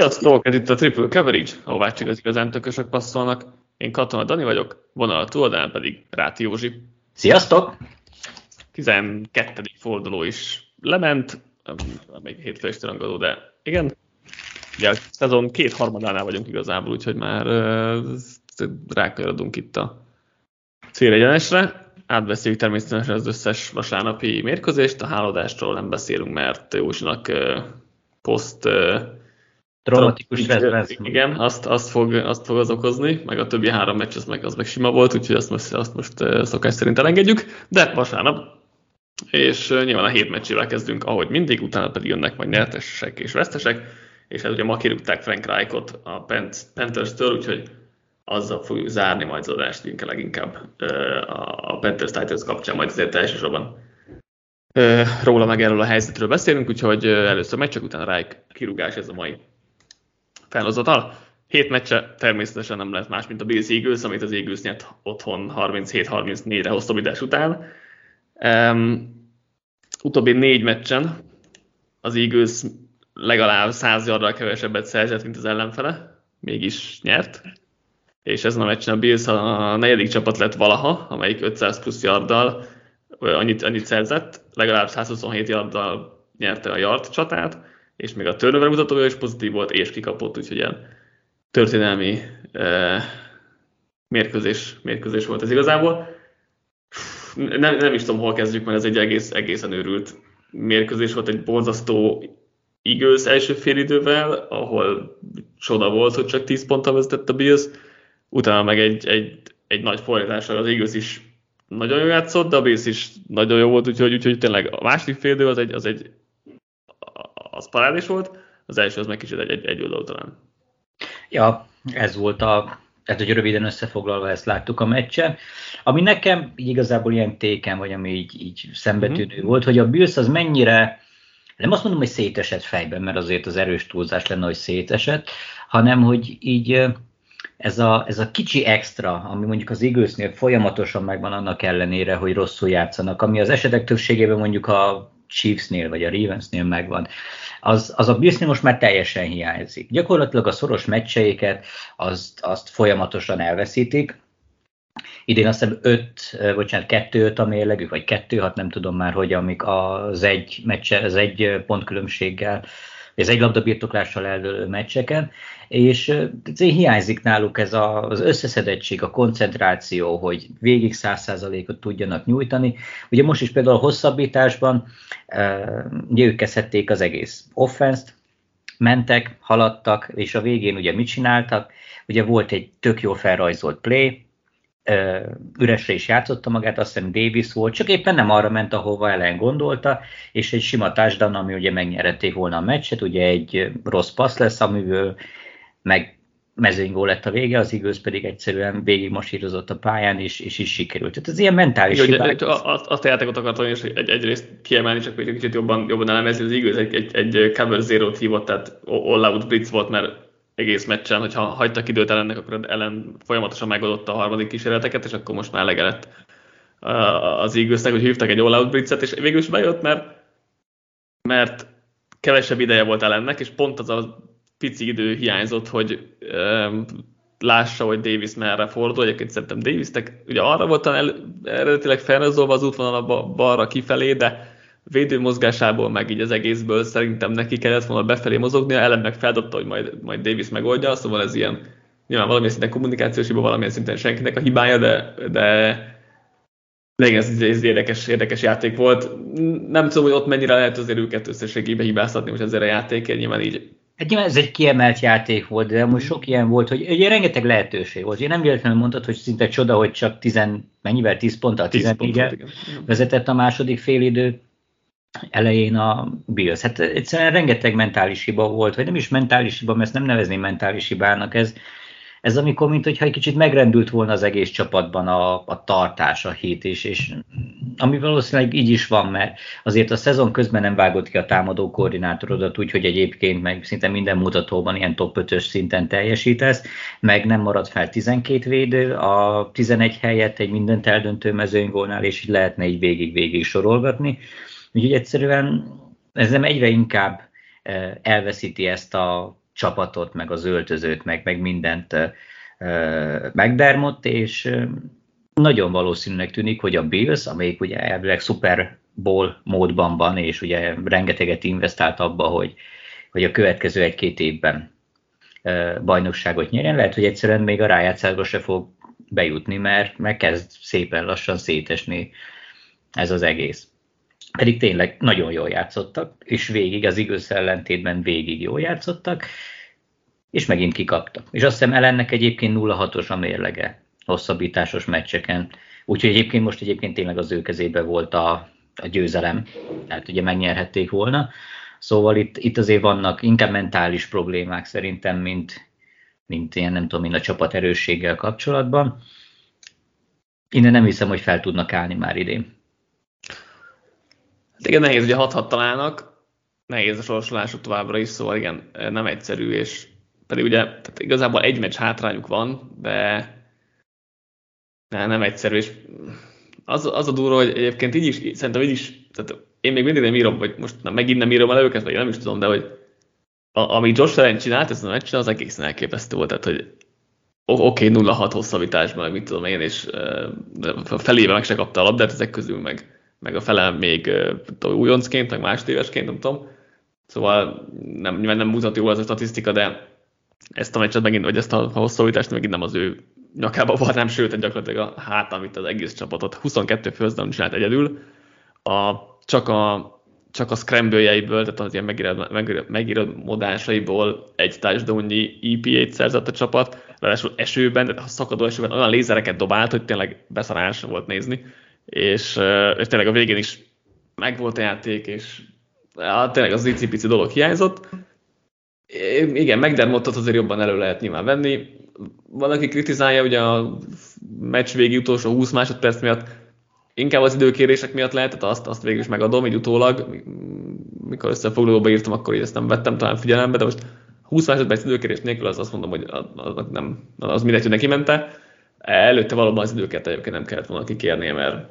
Sziasztok! Ez itt a Triple Coverage, ahová csak az igazán tökösök passzolnak. Én Katona Dani vagyok, vonal a túloldalán pedig Ráti Józsi. Sziasztok! 12. forduló is lement, még hétfő rangadó, de igen. Ugye a szezon két harmadánál vagyunk igazából, úgyhogy már rákanyarodunk itt a célegyenesre. Átbeszéljük természetesen az összes vasárnapi mérkőzést, a háladástól nem beszélünk, mert Józsinak poszt Traumatikus Igen, azt, azt, fog, azt fog az okozni, meg a többi három meccs az meg, az meg sima volt, úgyhogy azt most, azt most szokás szerint elengedjük, de vasárnap, és nyilván a hét meccsével kezdünk, ahogy mindig, utána pedig jönnek majd nyertesek és vesztesek, és hát ugye ma kirúgták Frank Reichot a Panthers-től, úgyhogy azzal fogjuk zárni majd az adást inkább leginkább a Panthers Titans kapcsán, majd azért elsősorban róla meg erről a helyzetről beszélünk, úgyhogy először meccs, csak utána Reich kirúgás ez a mai felhozatal. Hét meccse természetesen nem lehet más, mint a Bills Eagles, amit az Eagles nyert otthon 37-34-re hosszabbítás után. Um, utóbbi négy meccsen az Eagles legalább 100 yardral kevesebbet szerzett, mint az ellenfele, mégis nyert. És ezen a meccsen a Bills a negyedik csapat lett valaha, amelyik 500 plusz yarddal annyit, annyit szerzett, legalább 127 yarddal nyerte a yard csatát, és még a turnover mutatója is pozitív volt, és kikapott, úgyhogy ilyen történelmi eh, mérkőzés, mérkőzés volt ez igazából. Nem, nem is tudom, hol kezdjük, mert ez egy egész, egészen őrült mérkőzés volt, egy borzasztó igaz első félidővel, ahol csoda volt, hogy csak 10 ponttal vezetett a Bills, utána meg egy, egy, egy nagy fordítással az igaz is nagyon jó játszott, de a Bills is nagyon jó volt, úgyhogy, úgyhogy tényleg a második félidő az egy, az egy az parádés volt, az első az meg kicsit egy, egy, egy oldalú talán. Ja, ez volt a, tehát hogy röviden összefoglalva ezt láttuk a meccsen. Ami nekem így igazából ilyen téken, vagy ami így, így szembetűnő mm-hmm. volt, hogy a Bills az mennyire, nem azt mondom, hogy szétesett fejben, mert azért az erős túlzás lenne, hogy szétesett, hanem hogy így ez a, ez a kicsi extra, ami mondjuk az Eaglesnél folyamatosan megvan annak ellenére, hogy rosszul játszanak, ami az esetek többségében mondjuk a Chiefsnél vagy a Ravensnél megvan, az, az a Billsnél most már teljesen hiányzik. Gyakorlatilag a szoros meccseiket azt, azt folyamatosan elveszítik, Idén azt hiszem 5, bocsánat, 2-5 a mérlegük, vagy 2-6, nem tudom már, hogy amik az egy, meccse, az egy pontkülönbséggel ez egy labdabirtoklással eldőlő meccseken, és hiányzik náluk ez a, az összeszedettség, a koncentráció, hogy végig száz százalékot tudjanak nyújtani. Ugye most is például a hosszabbításban ugye ők kezdhették az egész offenszt, mentek, haladtak, és a végén ugye mit csináltak? Ugye volt egy tök jól felrajzolt play, üresre is játszotta magát, azt hiszem Davis volt, csak éppen nem arra ment, ahova ellen gondolta, és egy sima touchdown, ami ugye megnyerették volna a meccset, ugye egy rossz passz lesz, amiből meg mezőnygól lett a vége, az igaz pedig egyszerűen végig masírozott a pályán, és, és is sikerült. Tehát ez ilyen mentális Jó, hibák. Azt, azt a játékot akartam is egy, egyrészt kiemelni, csak egy kicsit jobban, jobban elemezni, az igaz, egy, egy, egy cover zero-t hívott, tehát all-out blitz volt, mert egész meccsen, hogyha hagytak időt ellennek, akkor ellen folyamatosan megoldotta a harmadik kísérleteket, és akkor most már elege lett az eagles hogy hívtak egy all-out blitzet, és végül is bejött, mert, mert kevesebb ideje volt ellennek, és pont az a pici idő hiányzott, hogy um, lássa, hogy Davis merre fordul. Egyébként szerintem Davisnek ugye arra volt el, eredetileg felrajzolva az útvonal balra kifelé, de védő mozgásából, meg így az egészből szerintem neki kellett volna befelé mozogni, ellen meg feldobta, hogy majd, majd Davis megoldja, szóval ez ilyen nyilván valamilyen szinten kommunikációs hiba, valamilyen szinten senkinek a hibája, de, de de igen, ez, ez érdekes, érdekes játék volt. Nem tudom, hogy ott mennyire lehet azért őket összességében hibáztatni most ezzel a játékért, nyilván így Hát nyilván ez egy kiemelt játék volt, de most sok ilyen volt, hogy ugye rengeteg lehetőség volt. Én nem véletlenül mondtad, hogy szinte csoda, hogy csak 10, mennyivel 10 ponttal, 14 vezetett a második félidő elején a Bills. Hát egyszerűen rengeteg mentális hiba volt, vagy nem is mentális hiba, mert ezt nem nevezném mentális hibának, ez, ez amikor, mint hogyha egy kicsit megrendült volna az egész csapatban a, a tartás, a hét is, és ami valószínűleg így is van, mert azért a szezon közben nem vágott ki a támadó koordinátorodat, úgyhogy egyébként meg szinte minden mutatóban ilyen top 5-ös szinten teljesítesz, meg nem marad fel 12 védő, a 11 helyett egy mindent eldöntő mezőnygólnál, és így lehetne így végig-végig sorolgatni. Úgyhogy egyszerűen ez nem egyre inkább elveszíti ezt a csapatot, meg az öltözőt, meg, meg mindent megdermott, és nagyon valószínűnek tűnik, hogy a Bills, amelyik ugye elvileg Super Bowl módban van, és ugye rengeteget investált abba, hogy, hogy a következő egy-két évben bajnokságot nyerjen, lehet, hogy egyszerűen még a rájátszásba se fog bejutni, mert megkezd szépen lassan szétesni ez az egész. Pedig tényleg nagyon jól játszottak, és végig, az igaz ellentétben végig jól játszottak, és megint kikaptak. És azt hiszem ellennek egyébként 0-6-os a mérlege hosszabbításos meccseken. Úgyhogy egyébként most egyébként tényleg az ő kezébe volt a, a győzelem, tehát ugye megnyerhették volna. Szóval itt, itt azért vannak inkább mentális problémák szerintem, mint, mint ilyen, nem tudom, mint a csapat erősséggel kapcsolatban. Innen nem hiszem, hogy fel tudnak állni már idén. Hát igen, nehéz, ugye 6 találnak, nehéz a sorsolásuk továbbra is, szóval igen, nem egyszerű, és pedig ugye tehát igazából egy meccs hátrányuk van, de ne, nem egyszerű, és az, az a durva, hogy egyébként így is, szerintem így is, tehát én még mindig nem írom, vagy most nem, megint nem írom el őket, vagy nem is tudom, de hogy a, amit Josh Allen csinált, ez a meccsen, az egészen elképesztő volt, tehát hogy oké, okay, 0-6 hosszabbításban, mit tudom én, és uh, felébe meg se kapta a labdát, ezek közül meg, meg a fele még uh, újoncként, meg másodévesként, nem tudom. Szóval nem, nem mutat jól az a statisztika, de ezt a meccset megint, vagy ezt a hosszabbítást megint nem az ő nyakába van, nem sőt, gyakorlatilag a hát, amit az egész csapatot. 22 főzdelem csinált egyedül. A, csak a csak a scramble tehát az ilyen megíródásaiból egy touchdown-nyi EP-t szerzett a csapat, ráadásul esőben, tehát a szakadó esőben olyan lézereket dobált, hogy tényleg beszarás volt nézni, és, és tényleg a végén is megvolt a játék, és ja, tényleg az icipici dolog hiányzott. Igen, McDermottot azért jobban elő lehet nyilván venni. Van, aki kritizálja ugye a meccs végi utolsó 20 másodperc miatt, inkább az időkérések miatt lehet, tehát azt, azt végül is megadom, így utólag, mikor összefoglalóba írtam, akkor így ezt nem vettem talán figyelembe, de most 20 másodperc időkérés nélkül az azt mondom, hogy az, nem, az mindegy, hogy neki mente. Előtte valóban az időket egyébként nem kellett volna kikérnie, mert,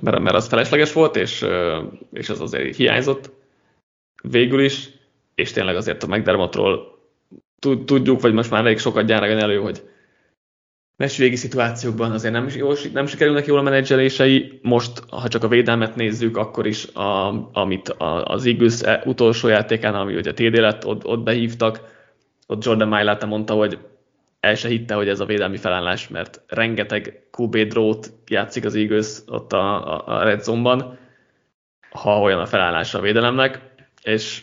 mert, mert az felesleges volt, és, és az azért hiányzott végül is, és tényleg azért a McDermottról tudjuk, vagy most már elég sokat gyáragan elő, hogy meccsvégi szituációkban azért nem, jól, nem sikerülnek jól a menedzselései. Most, ha csak a védelmet nézzük, akkor is, a, amit a, az Eagles e, utolsó játékán, ami ugye TD lett, ott, ott behívtak, ott Jordan Mailata mondta, hogy el se hitte, hogy ez a védelmi felállás, mert rengeteg QB drót játszik az Eagles ott a, a, a Red Zone-ban, ha olyan a felállása a védelemnek, és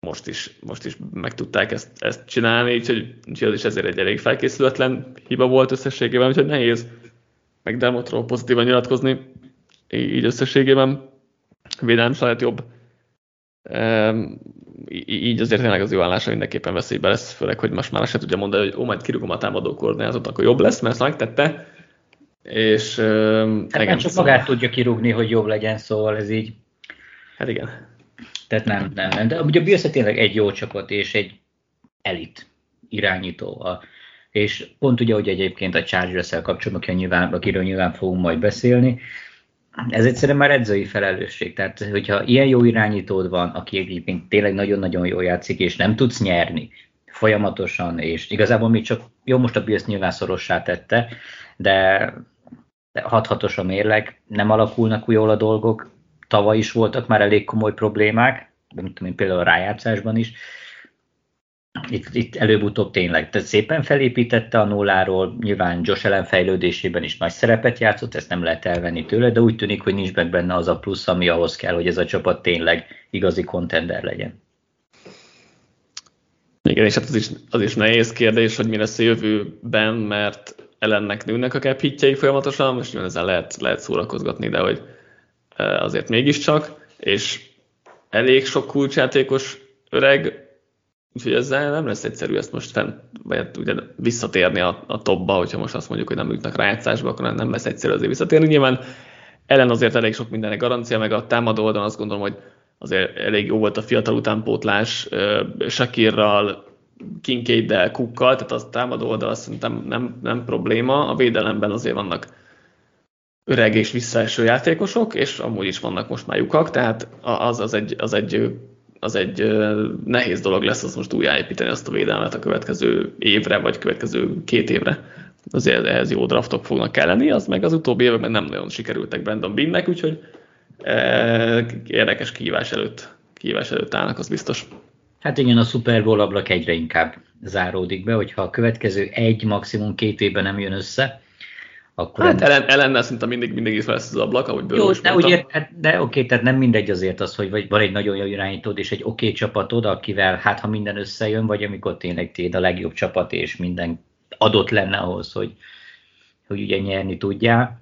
most is, most is meg tudták ezt, ezt csinálni, úgyhogy, úgyhogy az is ezért egy elég felkészületlen hiba volt összességében, úgyhogy nehéz meg Delmotról pozitívan nyilatkozni, így összességében védelem lehet jobb. Így azért tényleg az jó állása mindenképpen veszélybe lesz, főleg, hogy most már se tudja mondani, hogy ó, majd kirúgom a támadó koordinátot, akkor jobb lesz, mert ezt megtette. És, hát nem csak magát tudja kirúgni, hogy jobb legyen, szóval ez így. Hát igen. Tehát nem, nem, nem. De ugye a Bills tényleg egy jó csapat és egy elit irányító. A, és pont ugye, hogy egyébként a Chargers-el kapcsolatban, nyilván, akiről nyilván fogunk majd beszélni, ez egyszerűen már edzői felelősség. Tehát, hogyha ilyen jó irányítód van, aki egyébként tényleg nagyon-nagyon jól játszik, és nem tudsz nyerni folyamatosan, és igazából még csak, jó, most a Bills nyilván szorossá tette, de, de 6 a mérleg, nem alakulnak jól a dolgok, tavaly is voltak már elég komoly problémák, én, például a rájátszásban is, itt, itt előbb-utóbb tényleg tehát szépen felépítette a nulláról, nyilván Josh ellen fejlődésében is nagy szerepet játszott, ezt nem lehet elvenni tőle, de úgy tűnik, hogy nincs meg benne az a plusz, ami ahhoz kell, hogy ez a csapat tényleg igazi kontender legyen. Igen, és hát az is, az is nehéz kérdés, hogy mi lesz a jövőben, mert ellennek nőnek a cap folyamatosan, most ezzel lehet, lehet szórakozgatni, de hogy azért mégiscsak, és elég sok kulcsjátékos öreg, úgyhogy ezzel nem lesz egyszerű ezt most fent, vagy hát ugye visszatérni a, a topba, hogyha most azt mondjuk, hogy nem jutnak rájátszásba, akkor nem lesz egyszerű azért visszatérni. Nyilván ellen azért elég sok mindenek garancia, meg a támadó oldalon azt gondolom, hogy azért elég jó volt a fiatal utánpótlás Shakirral, Kinkaiddel, Kukkal, tehát az támadó oldal szerintem nem, nem probléma. A védelemben azért vannak öreg és visszaeső játékosok, és amúgy is vannak most már lyukak, tehát az, az, egy, az egy az egy nehéz dolog lesz az most újjáépíteni azt a védelmet a következő évre, vagy következő két évre. Azért ehhez jó draftok fognak kelleni, az meg az utóbbi években nem nagyon sikerültek Brandon Beannek, úgyhogy érdekes kihívás előtt, kihívás előtt állnak, az biztos. Hát igen, a Super Bowl ablak egyre inkább záródik be, hogyha a következő egy, maximum két évben nem jön össze, akkor hát ellen, ellennel szinte mindig, mindig is lesz az ablak, ahogy Jó, de, ugye, hát, de oké, tehát nem mindegy azért az, hogy vagy van egy nagyon jó irányítód és egy oké csapatod, akivel hát ha minden összejön, vagy amikor tényleg téd a legjobb csapat, és minden adott lenne ahhoz, hogy, hogy ugye nyerni tudjál.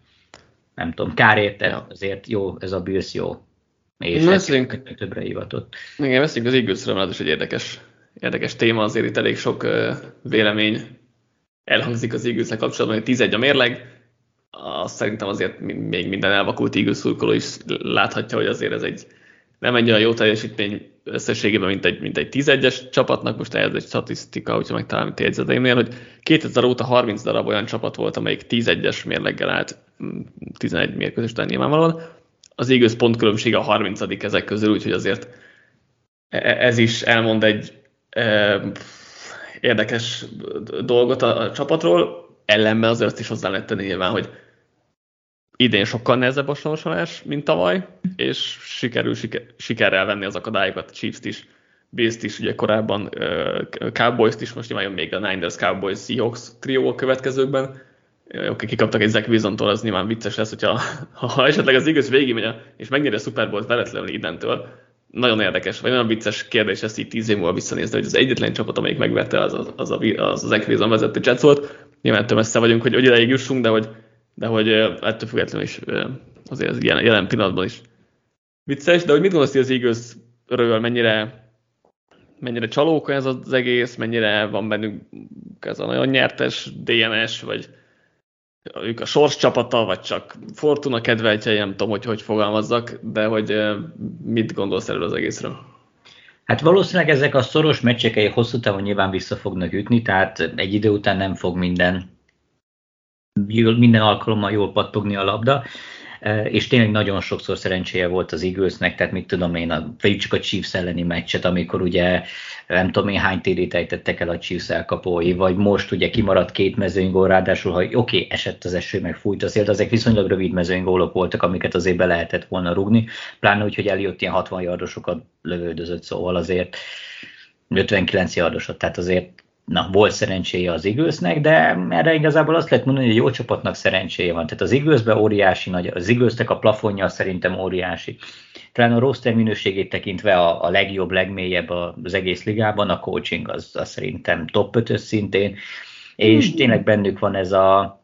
Nem tudom, kár érte, ja. azért jó, ez a Bills jó. És beszélünk, többre hivatott. Igen, beszélünk az Eaglesről, mert az is egy érdekes, érdekes téma, azért itt elég sok uh, vélemény elhangzik az eagles kapcsolatban, hogy 11 a mérleg, azt szerintem azért még minden elvakult Eagles szurkoló is láthatja, hogy azért ez egy nem egy olyan jó teljesítmény összességében, mint egy, mint egy 11-es csapatnak, most ez egy statisztika, hogyha megtalálom itt jegyzeteimnél, hogy 2000 óta 30 darab olyan csapat volt, amelyik 11-es mérleggel állt 11 mm, mérkőzés után nyilvánvalóan. Az Eagles különbség a 30 ezek közül, úgyhogy azért e, e, ez is elmond egy e, érdekes dolgot a, a csapatról, ellenben azért azt is hozzá lehet tenni nyilván, hogy idén sokkal nehezebb a sorsolás, mint tavaly, és sikerül siker, sikerrel venni az akadályokat, Chiefs-t is, Bills-t is, ugye korábban Cowboys-t is, most nyilván még a Niners, Cowboys, Seahawks trió a következőkben. Oké, okay, kikaptak egy Zach Wilson-tól, az nyilván vicces lesz, hogyha ha esetleg az igaz végig és megnyeri a Super Bowl-t veretlenül identől, nagyon érdekes, vagy nagyon vicces kérdés ezt így tíz év múlva visszanézni, hogy az egyetlen csapat, amelyik megverte, az az, az, a, az, az Zach Wilson vezető Jets volt. Nyilván messze vagyunk, hogy, hogy ideig jussunk, de hogy de hogy ettől függetlenül is azért ez jelen, jelen pillanatban is vicces, de hogy mit gondolsz, hogy az Eagles-ről mennyire, mennyire csalóka ez az egész, mennyire van bennük ez a nagyon nyertes DNS, vagy ők a sors csapata, vagy csak Fortuna kedveltjei, nem tudom, hogy hogy fogalmazzak, de hogy mit gondolsz erről az egészről? Hát valószínűleg ezek a szoros meccsek hosszú távon nyilván vissza fognak ütni, tehát egy idő után nem fog minden minden alkalommal jól pattogni a labda, e, és tényleg nagyon sokszor szerencséje volt az Eaglesnek, tehát mit tudom én, a, csak a Chiefs elleni meccset, amikor ugye nem tudom én hány TD-t ejtettek el a Chiefs elkapói, vagy most ugye kimaradt két mezőnygól, ráadásul, hogy oké, okay, esett az eső, meg fújt azért, ezek viszonylag rövid mezőnygólok voltak, amiket azért be lehetett volna rugni, pláne úgy, hogy eljött ilyen 60 yardosokat lövöldözött, szóval azért 59 yardosot, tehát azért na, volt szerencséje az Eaglesnek, de erre igazából azt lehet mondani, hogy jó csapatnak szerencséje van. Tehát az Eaglesbe óriási nagy, az Eaglesnek a plafonja szerintem óriási. Talán a roster minőségét tekintve a, a legjobb, legmélyebb az egész ligában, a coaching az, az szerintem top 5 szintén, és mm. tényleg bennük van ez a,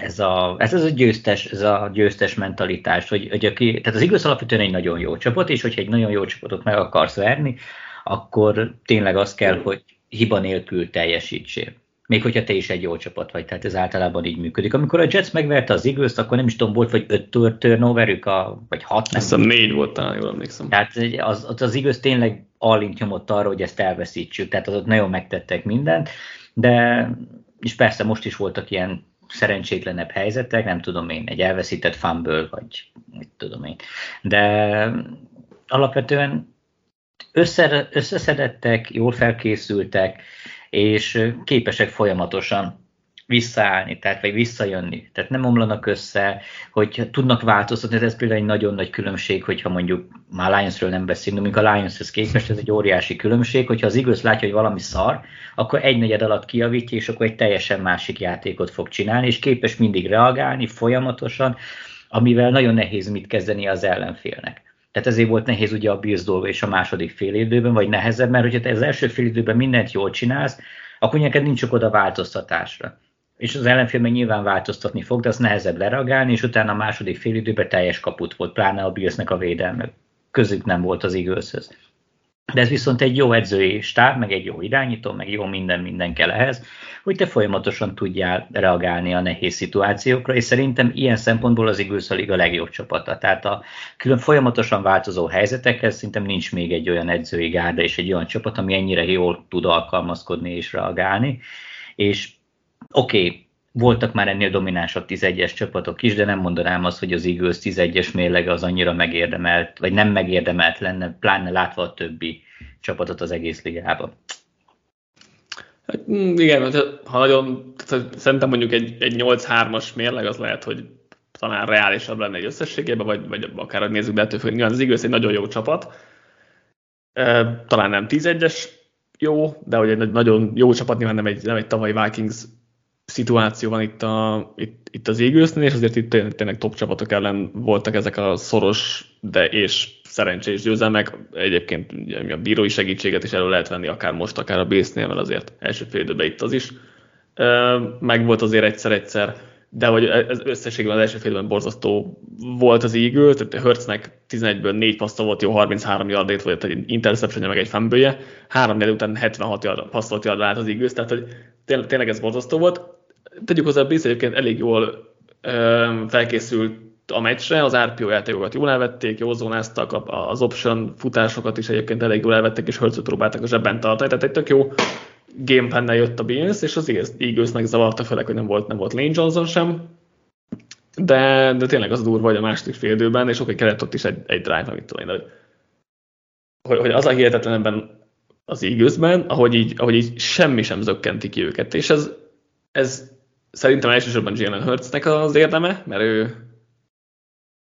ez a, ez, ez a győztes, ez a győztes mentalitás, hogy, hogy aki, tehát az igaz alapvetően egy nagyon jó csapat, és hogyha egy nagyon jó csapatot meg akarsz verni, akkor tényleg az kell, hogy hiba nélkül teljesítsél. Még hogyha te is egy jó csapat vagy, tehát ez általában így működik. Amikor a Jets megverte az eagles akkor nem is tudom, volt vagy öt turnoverük, a, vagy hat, nem Azt négy volt talán, jól emlékszem. Tehát az, az, az Eagles tényleg allint nyomott arra, hogy ezt elveszítsük, tehát az ott nagyon megtettek mindent, de és persze most is voltak ilyen szerencsétlenebb helyzetek, nem tudom én, egy elveszített fumble, vagy mit tudom én. De alapvetően össze, összeszedettek, jól felkészültek, és képesek folyamatosan visszaállni, tehát vagy visszajönni. Tehát nem omlanak össze, hogy tudnak változtatni, ez például egy nagyon nagy különbség, hogyha mondjuk már Lionsről nem beszélünk, amikor a Lionshez képest ez egy óriási különbség, hogyha az Eagles látja, hogy valami szar, akkor egy negyed alatt kiavítja, és akkor egy teljesen másik játékot fog csinálni, és képes mindig reagálni folyamatosan, amivel nagyon nehéz mit kezdeni az ellenfélnek. Tehát ezért volt nehéz ugye a Bills dolga és a második fél időben, vagy nehezebb, mert hogyha te az első fél időben mindent jól csinálsz, akkor neked nincs oda változtatásra. És az ellenfél meg nyilván változtatni fog, de az nehezebb lereagálni, és utána a második fél időben teljes kaput volt, pláne a Billsnek a védelme. Közük nem volt az Eagleshöz. De ez viszont egy jó edzői stáb, meg egy jó irányító, meg jó minden minden kell ehhez, hogy te folyamatosan tudjál reagálni a nehéz szituációkra, és szerintem ilyen szempontból az Eagles a liga legjobb csapata. Tehát a külön folyamatosan változó helyzetekhez szerintem nincs még egy olyan edzői gárda és egy olyan csapat, ami ennyire jól tud alkalmazkodni és reagálni. És oké, okay, voltak már ennél dominánsabb 11-es csapatok is, de nem mondanám azt, hogy az Eagles 11-es mérlege az annyira megérdemelt, vagy nem megérdemelt lenne, pláne látva a többi csapatot az egész ligában. Hát, mm, igen, ha nagyon, szerintem mondjuk egy, egy 8-3-as mérleg az lehet, hogy talán reálisabb lenne egy összességében, vagy, vagy akár nézzük, de ettől függ, az Eagles egy nagyon jó csapat. Talán nem 11-es jó, de hogy egy nagyon jó csapat nyilván nem egy, nem egy tavalyi Vikings szituáció van itt, a, itt, itt az Eaglesnél, és azért itt tényleg top csapatok ellen voltak ezek a szoros, de és szerencsés győzelmek. Egyébként a bírói segítséget is elő lehet venni, akár most, akár a Bésznél, mert azért első fél időben itt az is. Meg volt azért egyszer-egyszer, de hogy ez összességében az első fél időben borzasztó volt az Eagle, tehát Hertznek 11-ből 4 passzol volt, jó 33 yardét volt egy interception meg egy fumble 3 után 76 yard, passzolt yard állt az Eagles, tehát hogy tényleg ez borzasztó volt tegyük hozzá, Brice egyébként elég jól felkészült a meccsre, az RPO játékokat jól elvették, jól zónáztak, az option futásokat is egyébként elég jól elvették, és hölcöt próbáltak a zsebben tartani, tehát egy tök jó gameplan jött a Bills, és az Eagles megzavarta, főleg, hogy nem volt, nem volt Lane Johnson sem, de, de tényleg az durva, hogy a második fél időben, és oké, kellett ott is egy, egy drive, amit tudom én, hogy, hogy az a hihetetlen ebben az Eaglesben, ahogy így, ahogy így semmi sem zökkenti ki őket, és ez, ez szerintem elsősorban Jalen Hurtsnek az érdeme, mert ő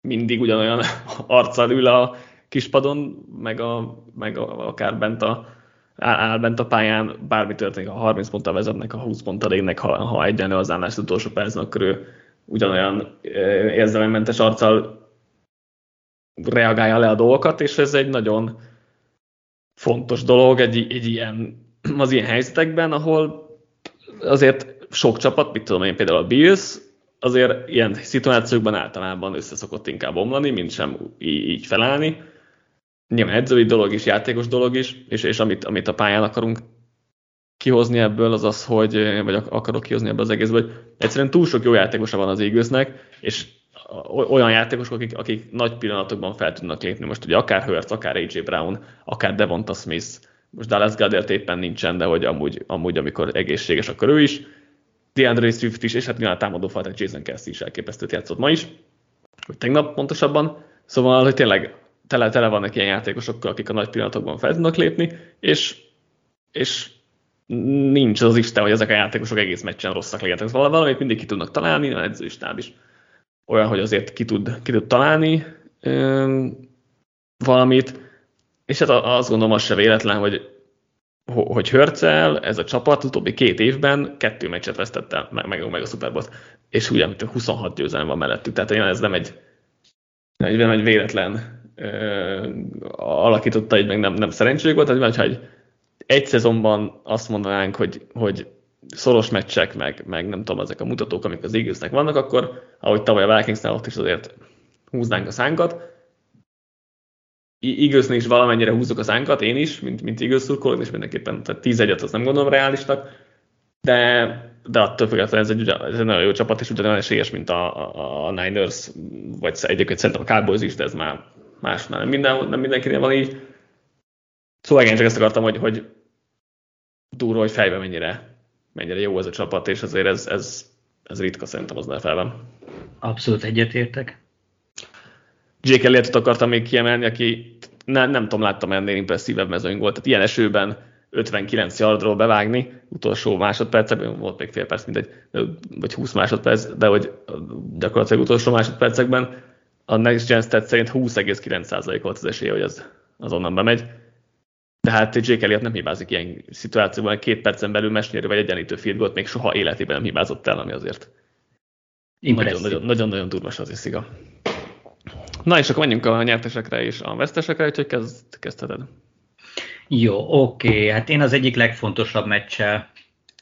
mindig ugyanolyan arccal ül a kispadon, meg, a, meg a, akár bent a, áll bent a pályán, bármi történik, ha 30 ponttal vezetnek, ha 20 ponttal égnek, ha, ha egyenlő az állás utolsó percben, akkor ő ugyanolyan érzelemmentes arccal reagálja le a dolgokat, és ez egy nagyon fontos dolog egy, egy ilyen, az ilyen helyzetekben, ahol azért sok csapat, mit tudom én, például a Bills, azért ilyen szituációkban általában össze szokott inkább omlani, mint sem így, felállni. Nyilván edzői dolog is, játékos dolog is, és, és amit, amit a pályán akarunk kihozni ebből, az az, hogy, vagy akarok kihozni ebből az egészből, hogy egyszerűen túl sok jó játékosa van az Eaglesnek, és olyan játékosok, akik, akik nagy pillanatokban fel tudnak lépni. Most ugye akár Hurts, akár AJ Brown, akár Devonta Smith, most Dallas Goddard éppen nincsen, de hogy amúgy, amúgy amikor egészséges, akkor ő is, DeAndre Swift is, és hát nyilván a támadó falták Jason Kelsey is elképesztőt játszott ma is, vagy tegnap pontosabban. Szóval, hogy tényleg tele, tele vannak ilyen játékosokkal, akik a nagy pillanatokban fel tudnak lépni, és, és nincs az Isten, hogy ezek a játékosok egész meccsen rosszak legyenek. Szóval valamit mindig ki tudnak találni, az edzőistáb is olyan, hogy azért ki tud, ki tud találni öm, valamit, és hát azt gondolom, az se véletlen, hogy hogy Hörcel, ez a csapat utóbbi két évben kettő meccset vesztett meg, meg, meg a Super Bowl-t, és ugye, mint 26 győzelem van mellettük, tehát ez nem egy, nem egy véletlen ö, alakította, így meg nem, nem szerencséjük volt, tehát ha egy, egy szezonban azt mondanánk, hogy, hogy szoros meccsek, meg, meg nem tudom, ezek a mutatók, amik az Eaglesnek vannak, akkor ahogy tavaly a Vikingsnál ott is azért húznánk a szánkat, Eaglesnél is valamennyire húzzuk az ánkat, én is, mint, mint Eagles szurkoló, és mindenképpen tehát 10 egyet az nem gondolom reálisnak, de, de attól függetlenül ez egy, ez egy nagyon jó csapat, és ugyanolyan esélyes, mint a, a, a Niners, vagy egyébként szerintem a Cowboys is, de ez már más, nem, minden, nem mindenkinél van így. Szóval én csak ezt akartam, hogy, hogy durva, hogy fejben mennyire, mennyire jó ez a csapat, és azért ez, ez, ez ritka szerintem az NFL-ben. Abszolút egyetértek. Jake Elliotot akartam még kiemelni, aki ne, nem tudom, láttam ennél impresszívebb mezőny volt. Tehát ilyen esőben 59 yardról bevágni, utolsó másodpercekben, volt még fél perc, mindegy, vagy 20 másodperc, de hogy gyakorlatilag utolsó másodpercekben a Next Gen Stat szerint 20,9% volt az esélye, hogy az, az onnan bemegy. Tehát Jake Elliott nem hibázik ilyen szituációban, két percen belül mesnyerő vagy egyenlítő field még soha életében nem hibázott el, ami azért nagyon-nagyon durva az isziga. Na és akkor menjünk a nyertesekre és a vesztesekre, úgyhogy kezd, kezdheted. Jó, oké. Hát én az egyik legfontosabb meccsel,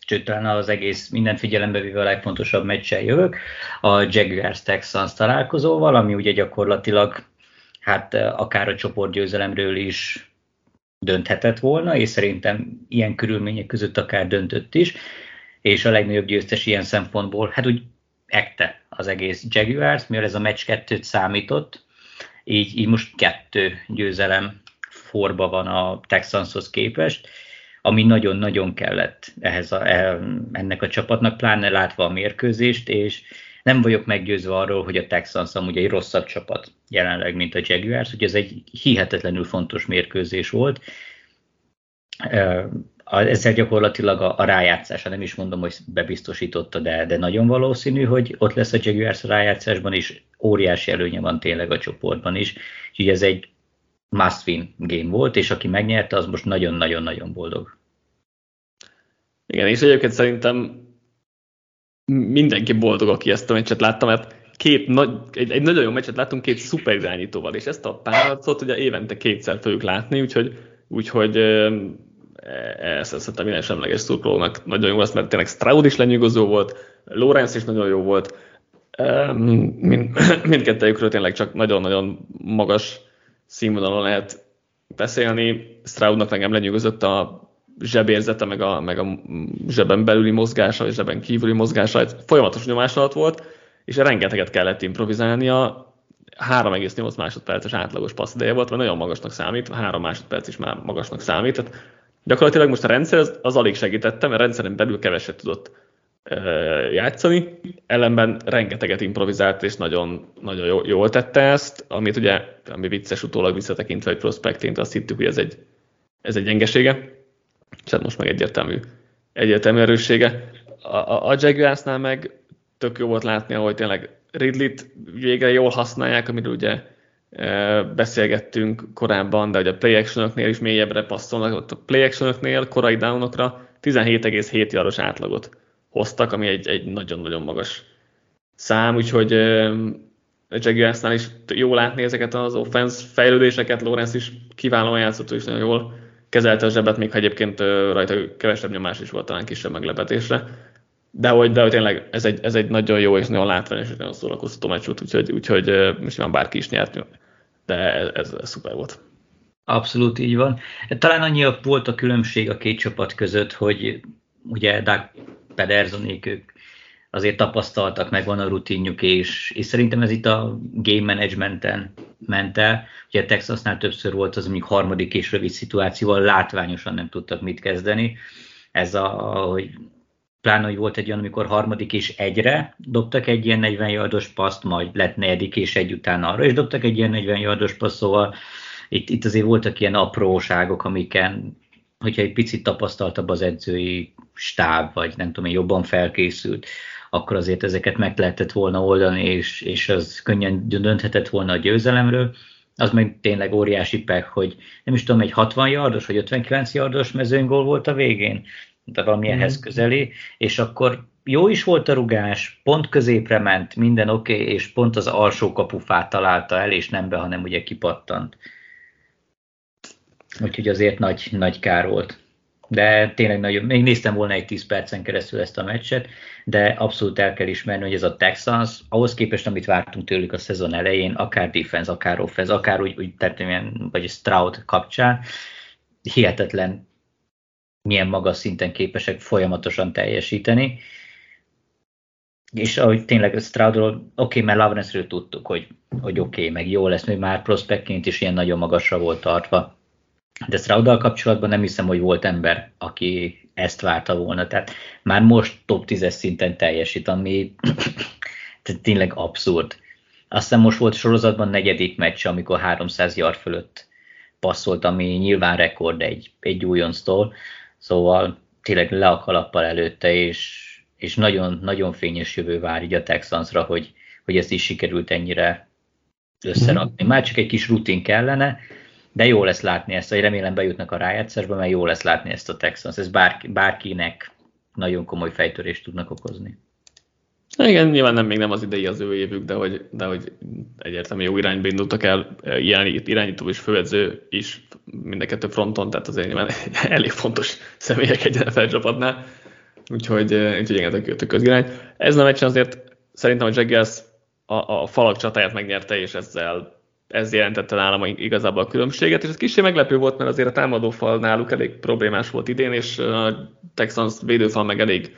sőt talán az egész minden figyelembe véve a legfontosabb meccsel jövök, a Jaguars Texans találkozóval, ami ugye gyakorlatilag hát akár a csoportgyőzelemről is dönthetett volna, és szerintem ilyen körülmények között akár döntött is, és a legnagyobb győztes ilyen szempontból, hát úgy ekte az egész Jaguars, mivel ez a meccs kettőt számított, így, így most kettő győzelem forba van a Texanshoz képest. ami nagyon-nagyon kellett ehhez a, e, ennek a csapatnak, pláne látva a mérkőzést, és nem vagyok meggyőzve arról, hogy a Texans amúgy egy rosszabb csapat jelenleg, mint a Jaguars, hogy ez egy hihetetlenül fontos mérkőzés volt. Ezzel gyakorlatilag a, a rájátszása, nem is mondom, hogy bebiztosította, de, de nagyon valószínű, hogy ott lesz a Jaguars rájátszásban, és óriási előnye van tényleg a csoportban is. Úgyhogy ez egy must win game volt, és aki megnyerte, az most nagyon-nagyon-nagyon boldog. Igen, és egyébként szerintem mindenki boldog, aki ezt a meccset látta, mert két nagy, egy, egy nagyon jó meccset láttunk két szuper irányítóval, és ezt a párharcot ugye évente kétszer fogjuk látni, úgyhogy, úgyhogy a minden semleges szurkolónak. Nagyon jó lesz, mert tényleg Stroud is lenyűgöző volt, Lorenz is nagyon jó volt, mind, mindkettőjükről tényleg csak nagyon-nagyon magas színvonalon lehet beszélni. Stroudnak nekem lenyűgözött a zsebérzete, meg a, meg a zseben belüli mozgása, és zseben kívüli mozgása, egy folyamatos nyomás alatt volt, és rengeteget kellett improvizálnia, 3,8 másodperces átlagos passzideje volt, mert nagyon magasnak számít, 3 másodperc is már magasnak számít, tehát gyakorlatilag most a rendszer az, az alig segítette, mert rendszeren belül keveset tudott játszani, ellenben rengeteget improvizált, és nagyon, nagyon jól tette ezt, amit ugye, ami vicces utólag visszatekintve egy prospektint, azt hittük, hogy ez egy, ez egy gyengesége, és hát most meg egyértelmű, egyértelmű erőssége. A, a, a Jaguarsnál meg tök jó volt látni, ahogy tényleg Ridley-t végre jól használják, amiről ugye beszélgettünk korábban, de hogy a play action is mélyebbre passzolnak, ott a play action korai downokra 17,7 yardos átlagot hoztak, ami egy, egy nagyon-nagyon magas szám, úgyhogy a Jaguarsnál is jó látni ezeket az offense fejlődéseket, Lorenz is kiválóan játszott, és nagyon jól kezelte a zsebet, még ha egyébként rajta kevesebb nyomás is volt, talán kisebb meglepetésre. De hogy, de hogy tényleg ez egy, ez egy nagyon jó és nagyon látványos és nagyon szórakoztató meccs volt, úgyhogy, úgyhogy most már bárki is nyert, de ez, ez, szuper volt. Abszolút így van. Talán annyi volt a különbség a két csapat között, hogy ugye Doug Pedersonék, ők azért tapasztaltak, meg van a rutinjuk, és, és szerintem ez itt a game managementen ment el. Ugye Texasnál többször volt az, mondjuk harmadik és rövid szituációval látványosan nem tudtak mit kezdeni. Ez a, hogy pláne, hogy volt egy olyan, amikor harmadik és egyre dobtak egy ilyen 40 yardos paszt, majd lett negyedik és egy után arra, és dobtak egy ilyen 40 yardos paszt, szóval itt, itt azért voltak ilyen apróságok, amiken, hogyha egy picit tapasztaltabb az edzői stáb, vagy nem tudom jobban felkészült, akkor azért ezeket meg lehetett volna oldani, és, és az könnyen dönthetett volna a győzelemről. Az meg tényleg óriási pek, hogy nem is tudom, egy 60 yardos vagy 59 yardos mezőnygól volt a végén, de valami mm. ehhez közeli, és akkor jó is volt a rugás, pont középre ment, minden oké, okay, és pont az alsó kapufát találta el, és nem be, hanem ugye kipattant. Úgyhogy azért nagy, nagy kár volt de tényleg nagyon, még néztem volna egy 10 percen keresztül ezt a meccset, de abszolút el kell ismerni, hogy ez a Texans, ahhoz képest, amit vártunk tőlük a szezon elején, akár defense, akár offense, akár úgy, úgy tettem, vagy Stroud kapcsán, hihetetlen milyen magas szinten képesek folyamatosan teljesíteni. És ahogy tényleg Stroudról, oké, okay, mert Lawrence-ről tudtuk, hogy, hogy oké, okay, meg jó lesz, még már prospektként is ilyen nagyon magasra volt tartva de Strouddal kapcsolatban nem hiszem, hogy volt ember, aki ezt várta volna. Tehát már most top 10-es szinten teljesít, ami tényleg abszurd. Aztán most volt sorozatban negyedik meccs, amikor 300 yard fölött passzolt, ami nyilván rekord egy, egy újonctól. Szóval tényleg le a kalappal előtte, és, és nagyon, nagyon fényes jövő vár így a Texansra, hogy, hogy ezt is sikerült ennyire összerakni. Már csak egy kis rutin kellene, de jó lesz látni ezt, hogy remélem bejutnak a rájátszásba, mert jó lesz látni ezt a Texans, ez bárki, bárkinek nagyon komoly fejtörést tudnak okozni. Igen, nyilván nem, még nem az idei az ő évük, de hogy, de hogy egyértelműen jó irányba indultak el, irányító és főedző is mind a kettő fronton, tehát azért nyilván elég fontos személyek egy NFL csapatnál, úgyhogy, úgyhogy igen, tök, tök közgirány. Ez a meccsen azért szerintem a Jaguars a, a falak csatáját megnyerte, és ezzel ez jelentette nálam igazából a különbséget, és ez kicsi meglepő volt, mert azért a támadófal náluk elég problémás volt idén, és a Texans védőfal meg elég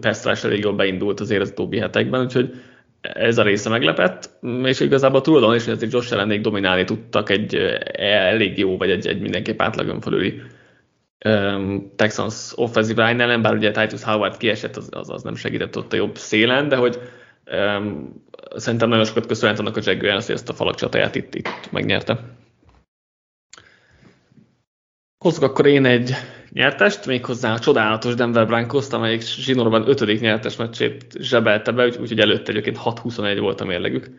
Pestrás elég jól beindult azért az utóbbi hetekben, úgyhogy ez a része meglepett, és igazából túlodon is, hogy azért Josh ellenék dominálni tudtak egy elég jó, vagy egy, egy mindenképp átlagon felüli Texans offensive line ellen, bár ugye Titus Howard kiesett, az, az, az nem segített ott a jobb szélen, de hogy um, szerintem nagyon sokat köszönhet annak a Grant, hogy ezt a falak csatáját itt, itt megnyerte. Hozzuk akkor én egy nyertest, méghozzá a csodálatos Denver broncos amelyik zsinórban ötödik nyertes meccsét zsebelte be, úgyhogy előtte egyébként 6-21 volt a mérlegük.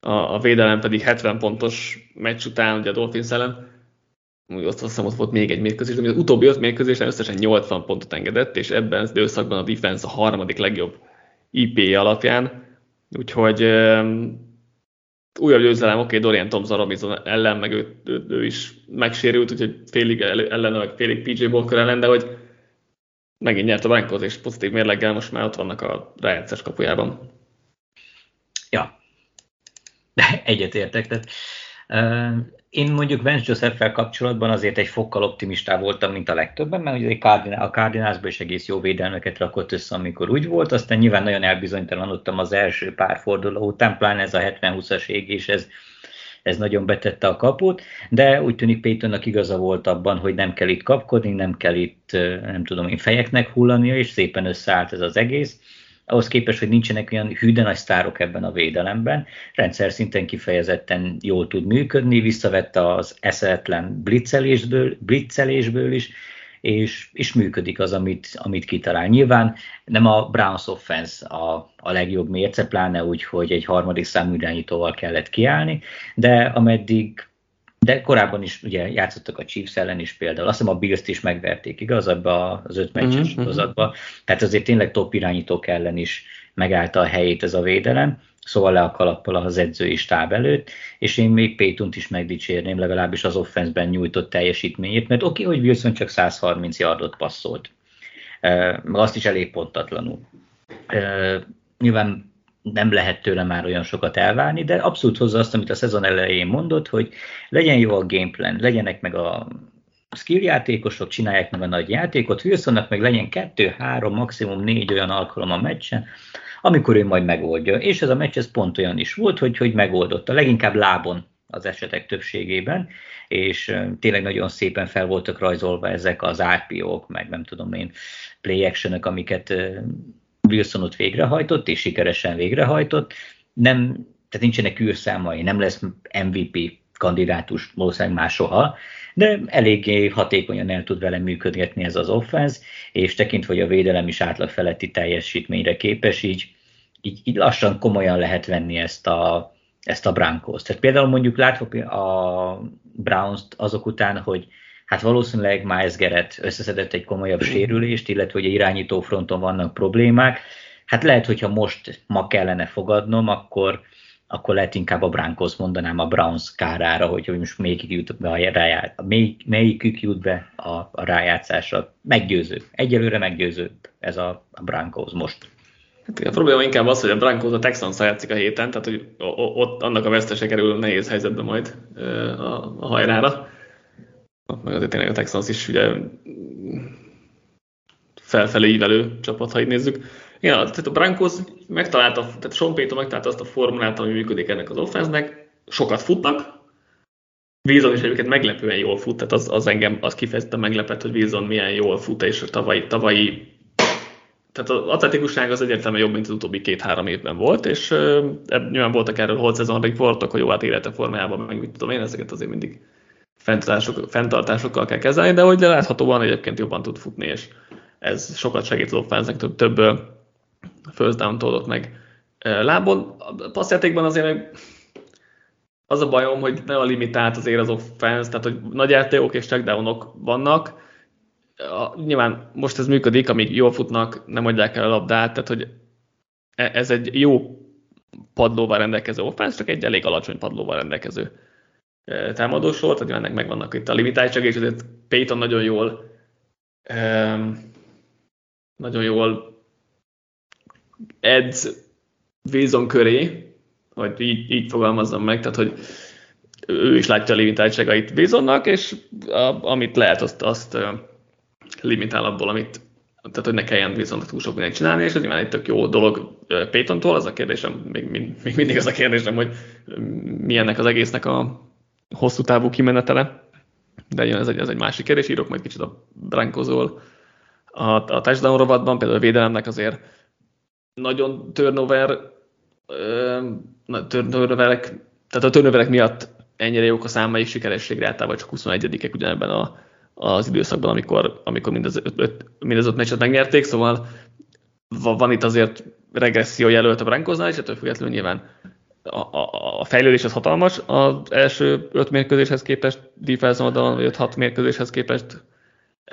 A, a védelem pedig 70 pontos meccs után, ugye a Dolphins ellen, úgy azt hiszem, ott volt még egy mérkőzés, de az utóbbi öt mérkőzésen összesen 80 pontot engedett, és ebben az időszakban a defense a harmadik legjobb IP alapján, úgyhogy újabb győzelem, oké, okay, Dorian Thompson Robinson ellen, meg ő, ő, ő is megsérült, úgyhogy félig ellen, meg félig PJ Walker ellen, de hogy megint nyert a Broncos, és pozitív mérleggel most már ott vannak a rájátszás kapujában. Ja, egyetértek. Tehát, én mondjuk Vance Joseph-fel kapcsolatban azért egy fokkal optimistább voltam, mint a legtöbben, mert ugye a Cardinalsban is egész jó védelmeket rakott össze, amikor úgy volt, aztán nyilván nagyon elbizonytalanodtam az első pár forduló után, pláne ez a 70-20-as égés, ez, ez nagyon betette a kaput, de úgy tűnik Paytonnak igaza volt abban, hogy nem kell itt kapkodni, nem kell itt, nem tudom én, fejeknek hullania, és szépen összeállt ez az egész ahhoz képest, hogy nincsenek olyan hűde nagy sztárok ebben a védelemben, rendszer szinten kifejezetten jól tud működni, visszavette az eszetlen blitzelésből, blitzelésből is, és, és működik az, amit, amit kitalál. Nyilván nem a Browns offense a, a legjobb mérce, pláne úgy, hogy egy harmadik számú irányítóval kellett kiállni, de ameddig de korábban is ugye játszottak a Chiefs ellen is például, azt hiszem a Bills-t is megverték, igaz, abba az öt meccses uh-huh. sorozatba, tehát azért tényleg top irányítók ellen is megállta a helyét ez a védelem, szóval le a kalappal az edzői stáb előtt, és én még Paytont is megdicsérném, legalábbis az offenszben nyújtott teljesítményét, mert oké, okay, hogy Wilson csak 130 yardot passzolt, meg azt is elég pontatlanul. Nyilván nem lehet tőle már olyan sokat elvárni, de abszolút hozza azt, amit a szezon elején mondott, hogy legyen jó a gameplan, legyenek meg a skill játékosok, csinálják meg a nagy játékot, Wilsonnak meg legyen kettő, három, maximum négy olyan alkalom a meccsen, amikor ő majd megoldja. És ez a meccs ez pont olyan is volt, hogy, hogy megoldotta, leginkább lábon az esetek többségében, és tényleg nagyon szépen fel voltak rajzolva ezek az RPO-k, meg nem tudom én, play action amiket Wilson ott végrehajtott, és sikeresen végrehajtott. Nem, tehát nincsenek űrszámai, nem lesz MVP kandidátus valószínűleg már soha, de eléggé hatékonyan el tud vele működgetni ez az offense, és tekintve, hogy a védelem is átlag feletti teljesítményre képes, így, így, így lassan komolyan lehet venni ezt a, ezt a Broncos. Tehát például mondjuk látva a Browns-t azok után, hogy hát valószínűleg Miles Garrett összeszedett egy komolyabb sérülést, illetve hogy a irányító fronton vannak problémák. Hát lehet, hogyha most ma kellene fogadnom, akkor, akkor lehet inkább a Broncos mondanám a Browns kárára, hogy most melyikük jut be a, rájá, melyik, melyikük jut be a, a rájátszásra. Meggyőző. Egyelőre meggyőző ez a, a Broncos most. Hát a probléma inkább az, hogy a Broncos a texans játszik a héten, tehát hogy ott annak a vesztese kerül nehéz helyzetbe majd a, a hajrára meg azért tényleg a Texans is ugye felfelé ívelő csapat, ha így nézzük. Igen, tehát a Broncos megtalálta, tehát Sean Payton megtalálta azt a formulát, ami működik ennek az offensznek, sokat futnak, Wilson is egyébként meglepően jól fut, tehát az, az engem az kifejezetten meglepett, hogy Wilson milyen jól fut, és a tavalyi, tavalyi tehát az atletikusság az egyértelműen jobb, mint az utóbbi két-három évben volt, és uh, nyilván voltak erről holt szezon riportok, hogy jó, hát élete formájában, meg mit tudom én, ezeket azért mindig fenntartásokkal kell kezelni, de hogy láthatóan egyébként jobban tud futni, és ez sokat segít offense több, több first down toldott meg lábon. A passzjátékban azért az a bajom, hogy ne a limitált azért az offense, tehát hogy nagy játékok és checkdownok vannak. A, nyilván most ez működik, amíg jól futnak, nem adják el a labdát, tehát hogy e, ez egy jó padlóval rendelkező offense, csak egy elég alacsony padlóval rendelkező támadósor, tehát ennek megvannak itt a limitáltság, és azért Payton nagyon jól nagyon jól edz Wilson köré, hogy így, így fogalmazzam meg, tehát hogy ő is látja a limitáltságait Wilsonnak, és a, amit lehet, azt, azt limitál abból, amit, tehát hogy ne kelljen Wilsonnak túl sok mindent csinálni, és ez nyilván egy tök jó dolog Paytontól, az a kérdésem, még, még mindig az a kérdésem, hogy mi ennek az egésznek a, hosszú távú kimenetele. de jön ez egy, ez egy másik kérdés, írok majd kicsit a Brankozól. A, a touchdown rovatban például a védelemnek azért nagyon turnover, turnoverek, tehát a turnoverek miatt ennyire jók a számaik sikerességre általában csak 21-ek ugyanebben a, az időszakban, amikor, amikor mindez öt, mindez öt meccset megnyerték, szóval van itt azért regresszió jelölt a Brankoznál, és ettől függetlenül nyilván a, a, a fejlődés az hatalmas az első öt mérkőzéshez képest, defense oldalon, vagy hat mérkőzéshez képest,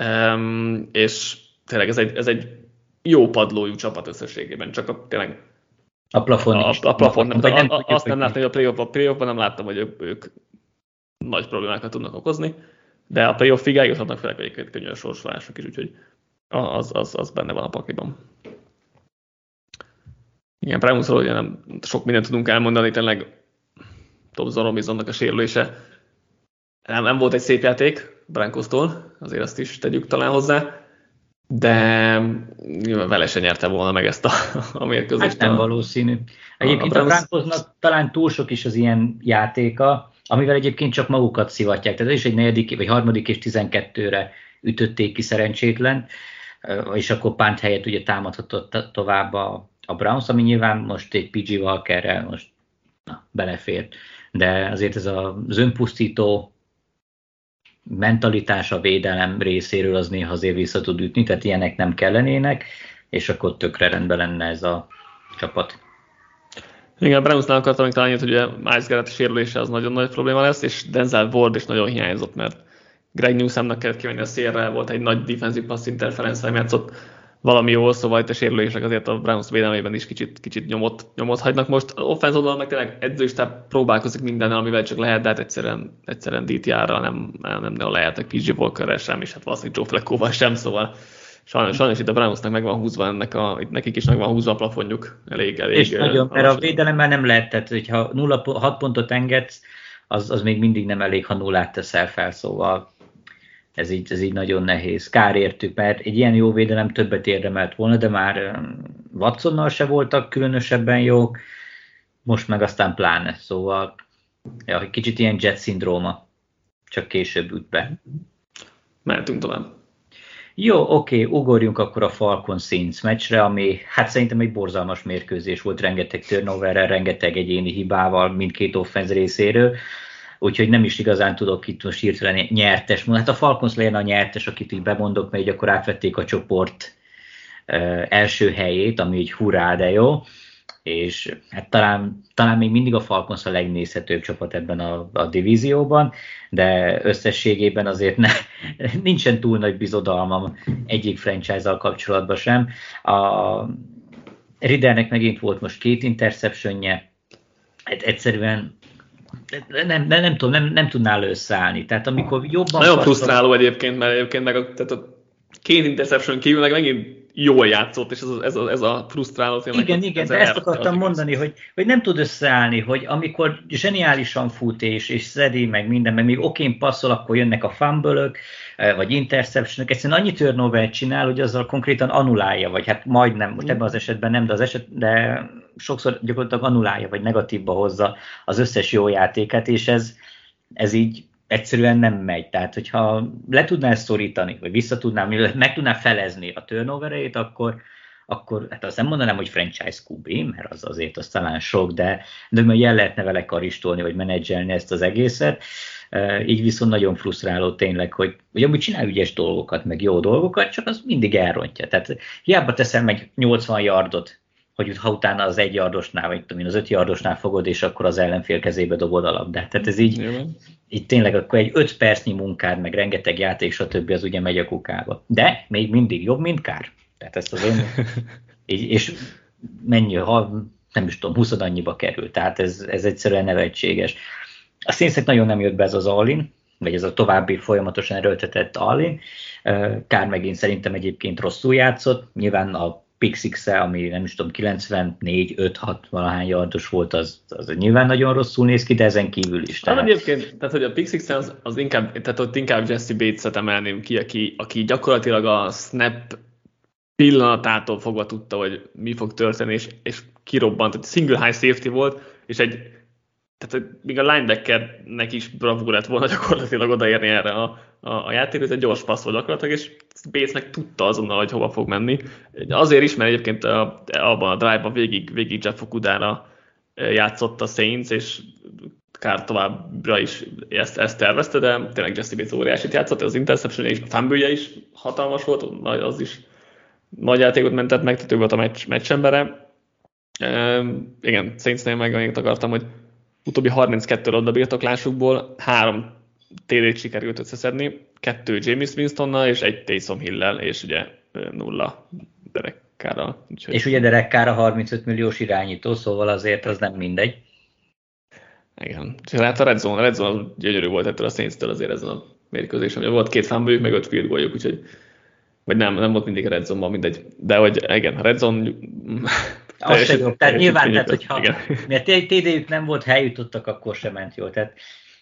um, és tényleg ez egy, ez egy jó padlójú csapat összességében, csak a, tényleg a plafon a, is. A, plafon nem, nem, a, azt nem láttam, hogy a playoff, a playoff nem láttam, hogy ők, ők nagy problémákat tudnak okozni, de a playoff-ig eljuthatnak főleg egyébként könnyű a sorsolások is, úgyhogy az, az, az benne van a pakliban. Igen, Primusról ugye nem sok mindent tudunk elmondani, tényleg Tom Zoromizonnak a sérülése nem, nem volt egy szép játék Brankosztól, azért azt is tegyük talán hozzá, de nyilván vele se nyerte volna meg ezt a, a mérkőzést. Hát nem valószínű. Egyébként a, a Brankoznak talán túl sok is az ilyen játéka, amivel egyébként csak magukat szivatják. Tehát ez is egy negyedik, vagy harmadik és tizenkettőre ütötték ki szerencsétlen, és akkor pánt helyett ugye támadhatott tovább a, a Browns, ami nyilván most egy PG Walkerrel most na, belefért. De azért ez az önpusztító mentalitás a védelem részéről az néha azért vissza tud ütni, tehát ilyenek nem kellenének, és akkor tökre rendben lenne ez a csapat. Igen, Brownsnál akartam még találni, hogy ugye Miles Garrett sérülése az nagyon nagy probléma lesz, és Denzel Ward is nagyon hiányzott, mert Greg Newsomnak kellett kivenni a szélre, volt egy nagy defensive pass interference játszott valami jól, szóval itt a sérülések azért a Browns védelmében is kicsit, kicsit nyomot, nyomot hagynak most. Offense oldalon meg tényleg edzőstáb próbálkozik minden, amivel csak lehet, de hát egyszerűen, egyszerűen DTR-ra nem, nem, nem, nem lehetnek PG Walkerrel sem, és hát valószínűleg Joe Flacco-val sem, szóval sajnos, sajnos itt a Brownsnak meg van húzva ennek a, itt nekik is meg van húzva a plafonjuk. Elég, elég. És nagyon, mert a védelemmel nem lehet, tehát hogyha 0, 6 pontot engedsz, az, az még mindig nem elég, ha nullát teszel fel, szóval ez így, ez így nagyon nehéz. Kár értük, mert egy ilyen jó védelem többet érdemelt volna, de már Watsonnal se voltak különösebben jók, most meg aztán pláne, szóval ja, kicsit ilyen jet szindróma, csak később üt be. Mehetünk tovább. Jó, oké, ugorjunk akkor a Falcon Saints meccsre, ami hát szerintem egy borzalmas mérkőzés volt, rengeteg turnoverrel, rengeteg egyéni hibával mindkét offenz részéről úgyhogy nem is igazán tudok itt most hirtelen nyertes. Hát a Falcons lenne a nyertes, akit így bemondok, mert így akkor átvették a csoport első helyét, ami így hurrá, de jó és hát talán, talán még mindig a Falcons a legnézhetőbb csapat ebben a, a divízióban, de összességében azért ne, nincsen túl nagy bizodalmam egyik franchise-al kapcsolatban sem. A Ridernek megint volt most két interceptionje, hát egyszerűen nem, nem, nem, tudom, nem, nem tudnál összeállni. Tehát amikor jobban... Nagyon frusztráló egyébként, mert egyébként meg a, tehát a két interception kívül meg megint jól játszott, és ez a, ez a, ez a frusztráló tényleg. Igen, igen, de ezt akartam mondani, hogy, hogy nem tud összeállni, hogy amikor zseniálisan fut és, és szedi meg minden, meg még okén passzol, akkor jönnek a fumble eh, vagy interception egyszerűen annyi turnover csinál, hogy azzal konkrétan anulálja, vagy hát majdnem, most ebben az esetben nem, de az eset, de sokszor gyakorlatilag anulálja, vagy negatívba hozza az összes jó játékát, és ez, ez így egyszerűen nem megy. Tehát, hogyha le tudná ezt szorítani, vagy vissza tudná, meg tudná felezni a turnovereit, akkor, akkor hát azt nem mondanám, hogy franchise QB, mert az azért az talán sok, de, de hogy el lehetne vele karistolni, vagy menedzselni ezt az egészet. Így viszont nagyon frusztráló tényleg, hogy, hogy amúgy csinál ügyes dolgokat, meg jó dolgokat, csak az mindig elrontja. Tehát hiába teszel meg 80 yardot hogy ha utána az egy yardosnál, vagy tudom én, az öt yardosnál fogod, és akkor az ellenfél kezébe dobod a labdát. Tehát ez így, így tényleg akkor egy öt percnyi munkád, meg rengeteg játék, stb. az ugye megy a kukába. De még mindig jobb, mint kár. Tehát ezt az én, így, és mennyi, ha nem is tudom, 20 annyiba kerül. Tehát ez, ez egyszerűen nevetséges. A szénszek nagyon nem jött be ez az Alin, vagy ez a további folyamatosan erőltetett Alin. Kár megint szerintem egyébként rosszul játszott. Nyilván a pick ami nem is tudom, 94, 5, 6 valahány yardos volt, az, az nyilván nagyon rosszul néz ki, de ezen kívül is. Tehát... Hát egyébként, tehát hogy a pick az, az inkább, tehát ott inkább Jesse Bates-et emelném ki, aki, aki gyakorlatilag a snap pillanatától fogva tudta, hogy mi fog történni, és, és kirobbant, hogy single high safety volt, és egy tehát még a linebackernek is bravúr lett volna gyakorlatilag odaérni erre a, a, a játékot, egy gyors passz volt gyakorlatilag, és Bates meg tudta azonnal, hogy hova fog menni. Azért is, mert egyébként a, abban a drive-ban végig, végig Jeff Okudára játszott a Saints, és kár továbbra is ezt, ezt tervezte, de tényleg Jesse Bates óriásit játszott, az interception és a fumble is hatalmas volt, az is nagy játékot mentett meg, tehát ő volt a meccs, meccsembere. E, igen, Saintsnél meg annyit akartam, hogy utóbbi 32 labda birtoklásukból három TD-t sikerült összeszedni, kettő James Winstonnal és egy Taysom Hill-lel, és ugye nulla Derek Carra. Úgyhogy... És ugye Derek Carra 35 milliós irányító, szóval azért az nem mindegy. Igen. És hát a Red Zone, a Red Zone gyönyörű volt ettől a Saints-től azért ezen a mérkőzésen. Ugye volt két fumble meg öt field goaljuk, úgyhogy vagy nem, nem volt mindig a Red Zone-ban, mindegy. De hogy igen, a Red Zone az se jobb. Tehát nyilván, tehát, hogyha, igen. mert TD-jük nem volt, eljutottak, akkor sem ment jól. Tehát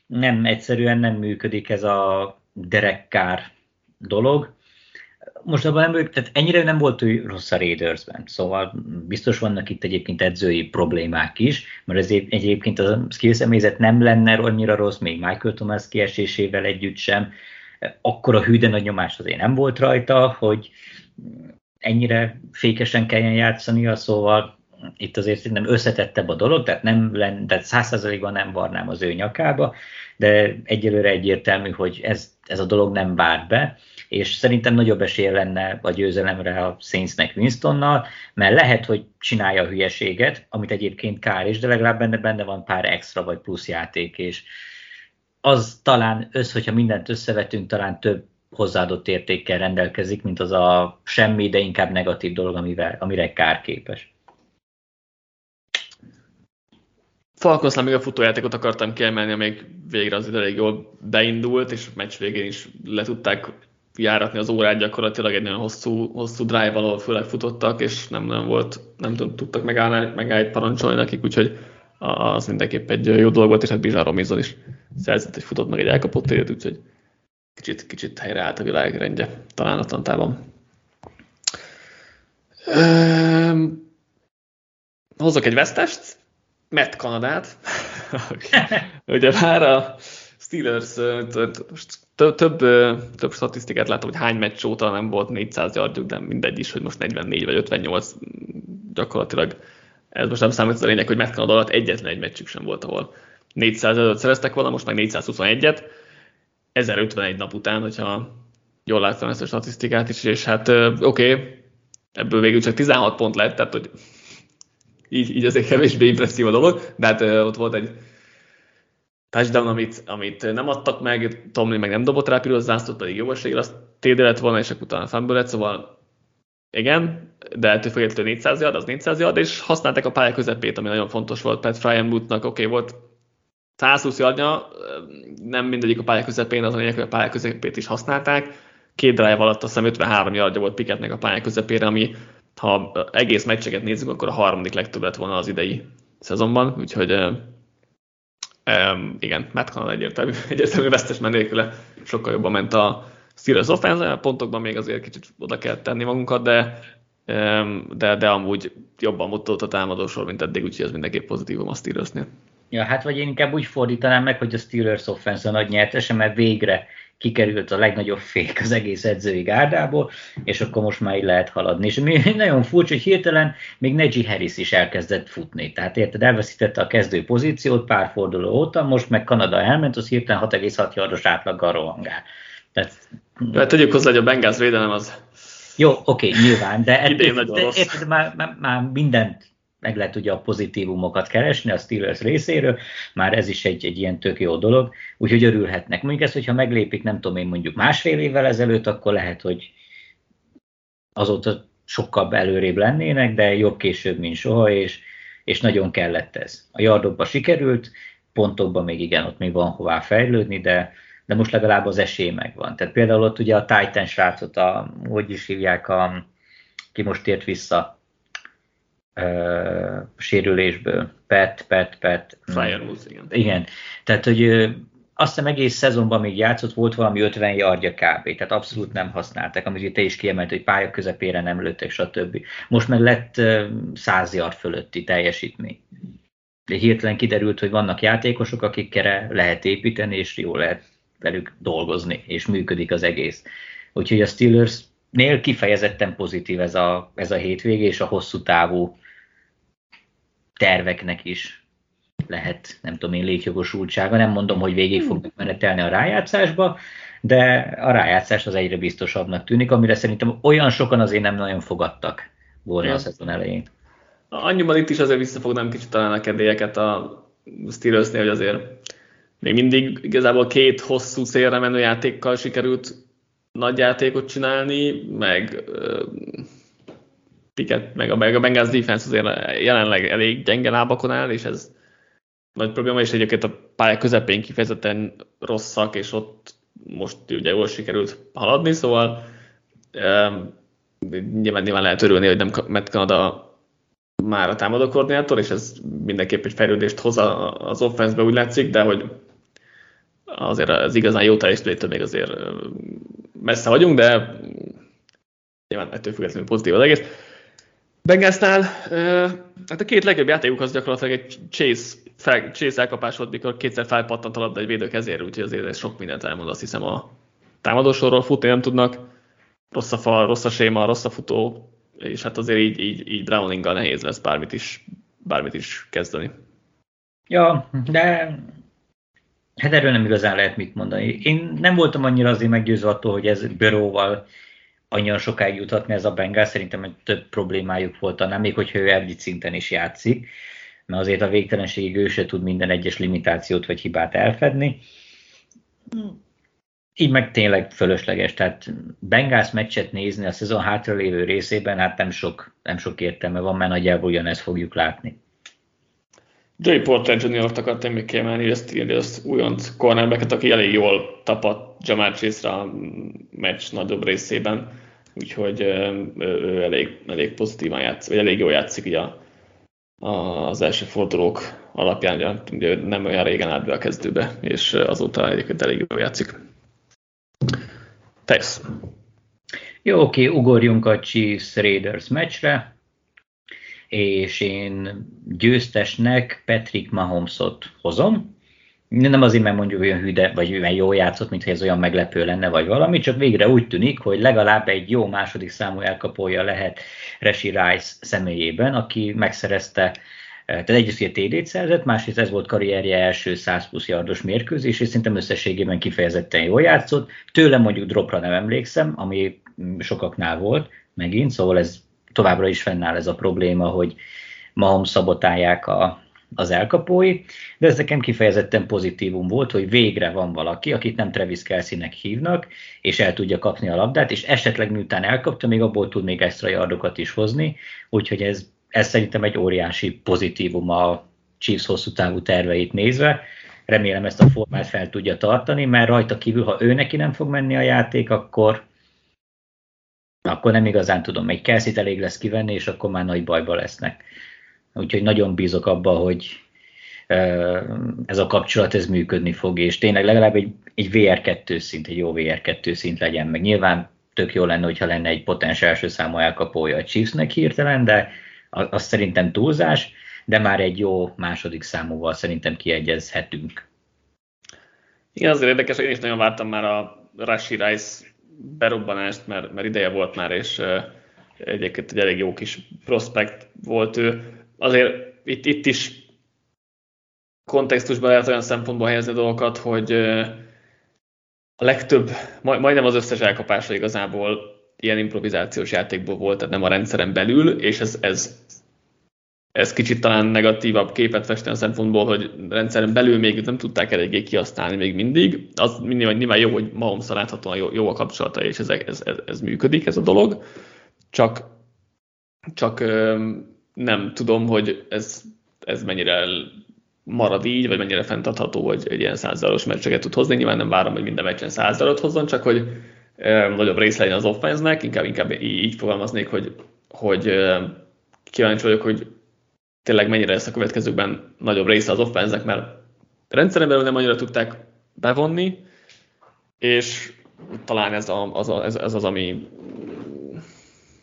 nem, egyszerűen nem működik ez a derekkár dolog. Most abban nem, tehát ennyire nem volt ő rossz a Raidersben, szóval biztos vannak itt egyébként edzői problémák is, mert ez egyébként a skill személyzet nem lenne annyira rossz, még Michael Thomas kiesésével együtt sem, akkor a hűde nagy nyomás azért nem volt rajta, hogy ennyire fékesen kelljen játszania, szóval itt azért szerintem összetettebb a dolog, tehát nem tehát százszerzalékban nem varnám az ő nyakába, de egyelőre egyértelmű, hogy ez, ez a dolog nem várt be, és szerintem nagyobb esély lenne a győzelemre a Saintsnek Winstonnal, mert lehet, hogy csinálja a hülyeséget, amit egyébként kár is, de legalább benne, benne van pár extra vagy plusz játék, és az talán össz, hogyha mindent összevetünk, talán több hozzáadott értékkel rendelkezik, mint az a semmi, de inkább negatív dolog, amivel, amire kár képes. Falkosznál még a futójátékot akartam kiemelni, amíg végre az elég jól beindult, és a meccs végén is le tudták járatni az órát gyakorlatilag egy nagyon hosszú, hosszú drive ahol főleg futottak, és nem, nem volt, nem tudtak megállni, megállni parancsolni nekik, úgyhogy az mindenképp egy jó dolog volt, és hát Bizsár Romizon is szerzett egy futott meg egy elkapott élet, úgyhogy kicsit, kicsit helyreállt a világrendje talán Atlantában. Üm, hozok egy vesztest, Matt Kanadát. Ugye már a Steelers több, több, több statisztikát látom, hogy hány meccs óta nem volt 400 yardjuk, de mindegy is, hogy most 44 vagy 58 gyakorlatilag. Ez most nem számít a lényeg, hogy Matt Canada alatt egyetlen egy meccsük sem volt, ahol 400 előtt szereztek volna, most meg 421-et. 1051 nap után, hogyha jól láttam ezt a statisztikát is, és hát oké, okay, ebből végül csak 16 pont lett, tehát hogy így, így azért kevésbé impresszív a dolog, de hát ott volt egy touchdown, amit, amit nem adtak meg, Tomlin meg nem dobott rá piros zászlót, pedig jó esélye, azt TD lett volna, és akkor utána fumble lett, szóval igen, de ettől függetlenül 400 yard, az 400 yard, és használták a pálya közepét, ami nagyon fontos volt Pat Fryermuthnak, oké, okay, volt 120 yardja, nem mindegyik a pálya közepén, az a lényeg, hogy a pálya közepét is használták. Két drive alatt azt hiszem 53 yardja volt Piketnek a pálya közepére, ami ha egész meccseket nézzük, akkor a harmadik legtöbb lett volna az idei szezonban, úgyhogy um, igen, Matt Conner egyértelmű, egyértelmű vesztes menélküle sokkal jobban ment a Steelers offense pontokban még azért kicsit oda kell tenni magunkat, de, um, de, de amúgy jobban mutatott a támadósor, mint eddig, úgyhogy ez mindenképp pozitívum a Steelersnél. Ja, hát vagy én inkább úgy fordítanám meg, hogy a Steelers offense a nagy nyertese, mert végre kikerült a legnagyobb fék az egész edzői gárdából, és akkor most már így lehet haladni. És mi nagyon furcsa, hogy hirtelen még Neji Harris is elkezdett futni. Tehát érted, elveszítette a kezdő pozíciót pár forduló óta, most meg Kanada elment, az hirtelen 6,6 yardos átlaggal rohangál. Tehát, hát tegyük hozzá, hogy a Bengals védelem az jó, oké, nyilván, de, de, de, de már, már, már mindent meg lehet ugye a pozitívumokat keresni a Steelers részéről, már ez is egy, egy ilyen tök jó dolog, úgyhogy örülhetnek. Mondjuk ezt, hogyha meglépik, nem tudom én mondjuk másfél évvel ezelőtt, akkor lehet, hogy azóta sokkal előrébb lennének, de jobb később, mint soha, és, és nagyon kellett ez. A yardokba sikerült, pontokban még igen, ott még van hová fejlődni, de, de most legalább az esély megvan. Tehát például ott ugye a Titan srácot, a, hogy is hívják, a, ki most ért vissza, uh, sérülésből. Pet, pet, pet. Firewoods, igen. Igen. Tehát, hogy azt hiszem egész szezonban még játszott, volt valami 50 yardja kb. Tehát abszolút nem használták, amit te is kiemelt, hogy pálya közepére nem lőttek, stb. Most meg lett 100 yard fölötti teljesítmény. hirtelen kiderült, hogy vannak játékosok, akikre lehet építeni, és jól lehet velük dolgozni, és működik az egész. Úgyhogy a Steelersnél kifejezetten pozitív ez a, ez a hétvége, és a hosszú távú terveknek is lehet, nem tudom én, létjogosultsága. Nem mondom, hogy végig hmm. fognak menetelni a rájátszásba, de a rájátszás az egyre biztosabbnak tűnik, amire szerintem olyan sokan azért nem nagyon fogadtak volna ja. a szezon elején. Annyiban itt is azért visszafognám kicsit talán a kedélyeket a Steelersnél, hogy azért még mindig igazából két hosszú szélre menő játékkal sikerült nagy játékot csinálni, meg Piket, meg a, meg a Bengals defense azért jelenleg elég gyenge lábakon áll, és ez nagy probléma, és egyébként a pálya közepén kifejezetten rosszak, és ott most ugye jól sikerült haladni, szóval um, nyilván, nyilván lehet örülni, hogy nem Matt Canada már a támadó koordinátor, és ez mindenképp egy fejlődést hoz az offenszbe, úgy látszik, de hogy azért az igazán jó teljesítőtől még azért messze vagyunk, de nyilván ettől függetlenül pozitív az egész. Bengalsnál hát a két legjobb játékuk az gyakorlatilag egy chase, fel, chase elkapás volt, mikor kétszer felpattant a labda egy védő kezéről, úgyhogy azért ez sok mindent elmond, azt hiszem a támadósorról futni nem tudnak. Rossz a fal, rossz a séma, rossz a futó, és hát azért így, így, így Browninggal nehéz lesz bármit is, bármit is kezdeni. Ja, de hát erről nem igazán lehet mit mondani. Én nem voltam annyira azért meggyőzve attól, hogy ez Böróval annyian sokáig juthatni ez a Bengal, szerintem egy több problémájuk volt nem még hogyha ő elvitt szinten is játszik, mert azért a végtelenségig ő se tud minden egyes limitációt vagy hibát elfedni. Így meg tényleg fölösleges, tehát Bengals meccset nézni a szezon hátralévő részében, hát nem sok, nem sok értelme van, mert nagyjából ugyanezt fogjuk látni. Joey Porter Jr.-t akartam még kiemelni, ezt, ezt újonc cornerbacket, aki elég jól tapadt Jamar chase a meccs nagyobb részében, úgyhogy ő elég, elég pozitívan játszik, vagy elég jól játszik ugye az első fordulók alapján, ugye nem olyan régen állt be a kezdőbe, és azóta egyébként elég jól játszik. Te Jó, oké, ugorjunk a Chiefs Raiders meccsre és én győztesnek Patrick Mahomesot hozom. Nem azért, mert mondjuk olyan hüde, vagy olyan jó játszott, mintha ez olyan meglepő lenne, vagy valami, csak végre úgy tűnik, hogy legalább egy jó második számú elkapója lehet Reshi Rice személyében, aki megszerezte eh, tehát egyrészt ugye TD-t szerzett, másrészt ez volt karrierje első 100 plusz yardos mérkőzés, és szerintem összességében kifejezetten jól játszott. Tőle mondjuk dropra nem emlékszem, ami sokaknál volt megint, szóval ez továbbra is fennáll ez a probléma, hogy Mahomes szabotálják a, az elkapói, de ez nekem kifejezetten pozitívum volt, hogy végre van valaki, akit nem Travis Kelsey-nek hívnak, és el tudja kapni a labdát, és esetleg miután elkapta, még abból tud még extra yardokat is hozni, úgyhogy ez, ez szerintem egy óriási pozitívum a Chiefs hosszú távú terveit nézve. Remélem ezt a formát fel tudja tartani, mert rajta kívül, ha ő neki nem fog menni a játék, akkor akkor nem igazán tudom, egy Kelsit elég lesz kivenni, és akkor már nagy bajba lesznek. Úgyhogy nagyon bízok abba, hogy ez a kapcsolat ez működni fog, és tényleg legalább egy, egy VR2 szint, egy jó VR2 szint legyen meg. Nyilván tök jó lenne, hogyha lenne egy potens első számú elkapója a Chiefsnek hirtelen, de az szerintem túlzás, de már egy jó második számúval szerintem kiegyezhetünk. Igen, azért érdekes, én is nagyon vártam már a Rashi Rice berobbanást, mert, mert ideje volt már, és egyébként egy elég jó kis prospekt volt ő. Azért itt, itt is kontextusban lehet olyan szempontból helyezni dolgokat, hogy a legtöbb, majdnem az összes elkapása igazából ilyen improvizációs játékból volt, tehát nem a rendszeren belül, és ez, ez ez kicsit talán negatívabb képet festeni a szempontból, hogy rendszeren belül még nem tudták eléggé kihasználni még mindig. Az nyilván, nyilván jó, hogy mahomes láthatóan jó, jó a kapcsolata, és ez, ez, ez, ez, működik, ez a dolog. Csak, csak nem tudom, hogy ez, ez mennyire marad így, vagy mennyire fenntartható, hogy egy ilyen százalékos meccseket tud hozni. Nyilván nem várom, hogy minden meccsen százalékot hozzon, csak hogy nagyobb rész legyen az offense inkább, inkább így fogalmaznék, hogy, hogy kíváncsi vagyok, hogy tényleg mennyire lesz a következőkben nagyobb része az offenzek, mert rendszeren belül nem annyira tudták bevonni, és talán ez, a, az, a, ez, ez az, ami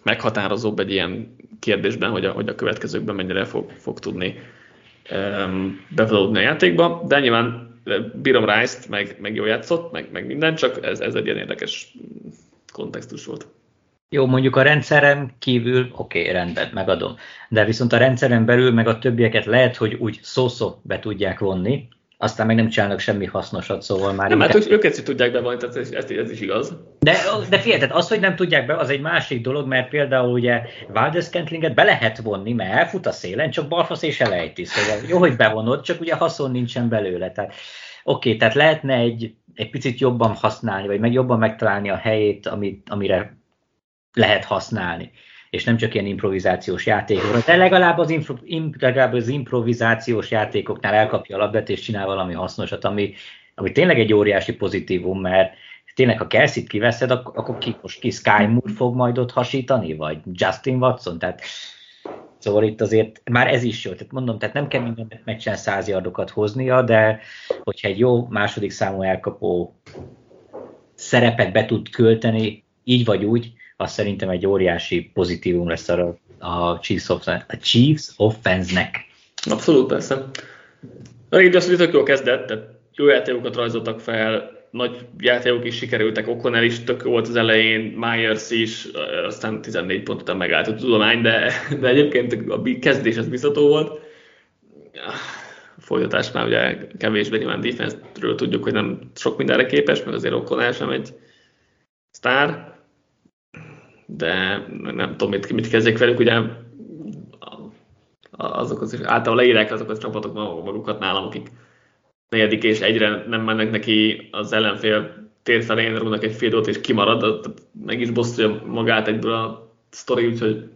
meghatározóbb egy ilyen kérdésben, hogy a, hogy a következőkben mennyire fog, fog tudni bevalódni a játékba, de nyilván bírom Rice-t, meg, meg jó játszott, meg, meg minden, csak ez, ez egy ilyen érdekes kontextus volt. Jó, mondjuk a rendszeren kívül, oké, okay, rendben, megadom. De viszont a rendszeren belül meg a többieket lehet, hogy úgy szószó be tudják vonni, aztán meg nem csinálnak semmi hasznosat, szóval már... Nem, hát ők, őket is tudják bevonni, tehát ez, ez, ez is igaz. De, de figyelj, tehát az, hogy nem tudják be, az egy másik dolog, mert például ugye Valdez Kentlinget be lehet vonni, mert elfut a szélen, csak balfasz és elejti. Szóval jó, hogy bevonod, csak ugye haszon nincsen belőle. Tehát oké, okay, tehát lehetne egy, egy picit jobban használni, vagy meg jobban megtalálni a helyét, amit, amire lehet használni. És nem csak ilyen improvizációs játékokra, de legalább az, infro, im, legalább az improvizációs játékoknál elkapja a labdát és csinál valami hasznosat, ami, ami tényleg egy óriási pozitívum, mert tényleg, ha Kelsey-t kiveszed, akkor, akkor ki, most ki Sky Moore fog majd ott hasítani, vagy Justin Watson, tehát Szóval itt azért már ez is jó. Tehát mondom, tehát nem kell minden meccsen száz yardokat hoznia, de hogyha egy jó második számú elkapó szerepet be tud költeni, így vagy úgy, az szerintem egy óriási pozitívum lesz a, a Chiefs, offense, a Chiefs offense-nek. Abszolút, persze. A Raiders tök jól kezdett, tehát jó játékokat rajzoltak fel, nagy játékok is sikerültek, O'Connell is tök volt az elején, Myers is, aztán 14 pont után megállt a tudomány, de, de egyébként a kezdés az biztató volt. A folytatás már ugye kevésbé nyilván defense-ről tudjuk, hogy nem sok mindenre képes, meg azért O'Connell sem egy sztár, de nem tudom, mit, mit kezdjek velük, ugye azok az, általában leírják azok a csapatok magukat nálam, akik negyedik és egyre nem mennek neki az ellenfél tér felén, rúgnak egy fél és kimarad, meg is bosszulja magát egyből a sztori, úgyhogy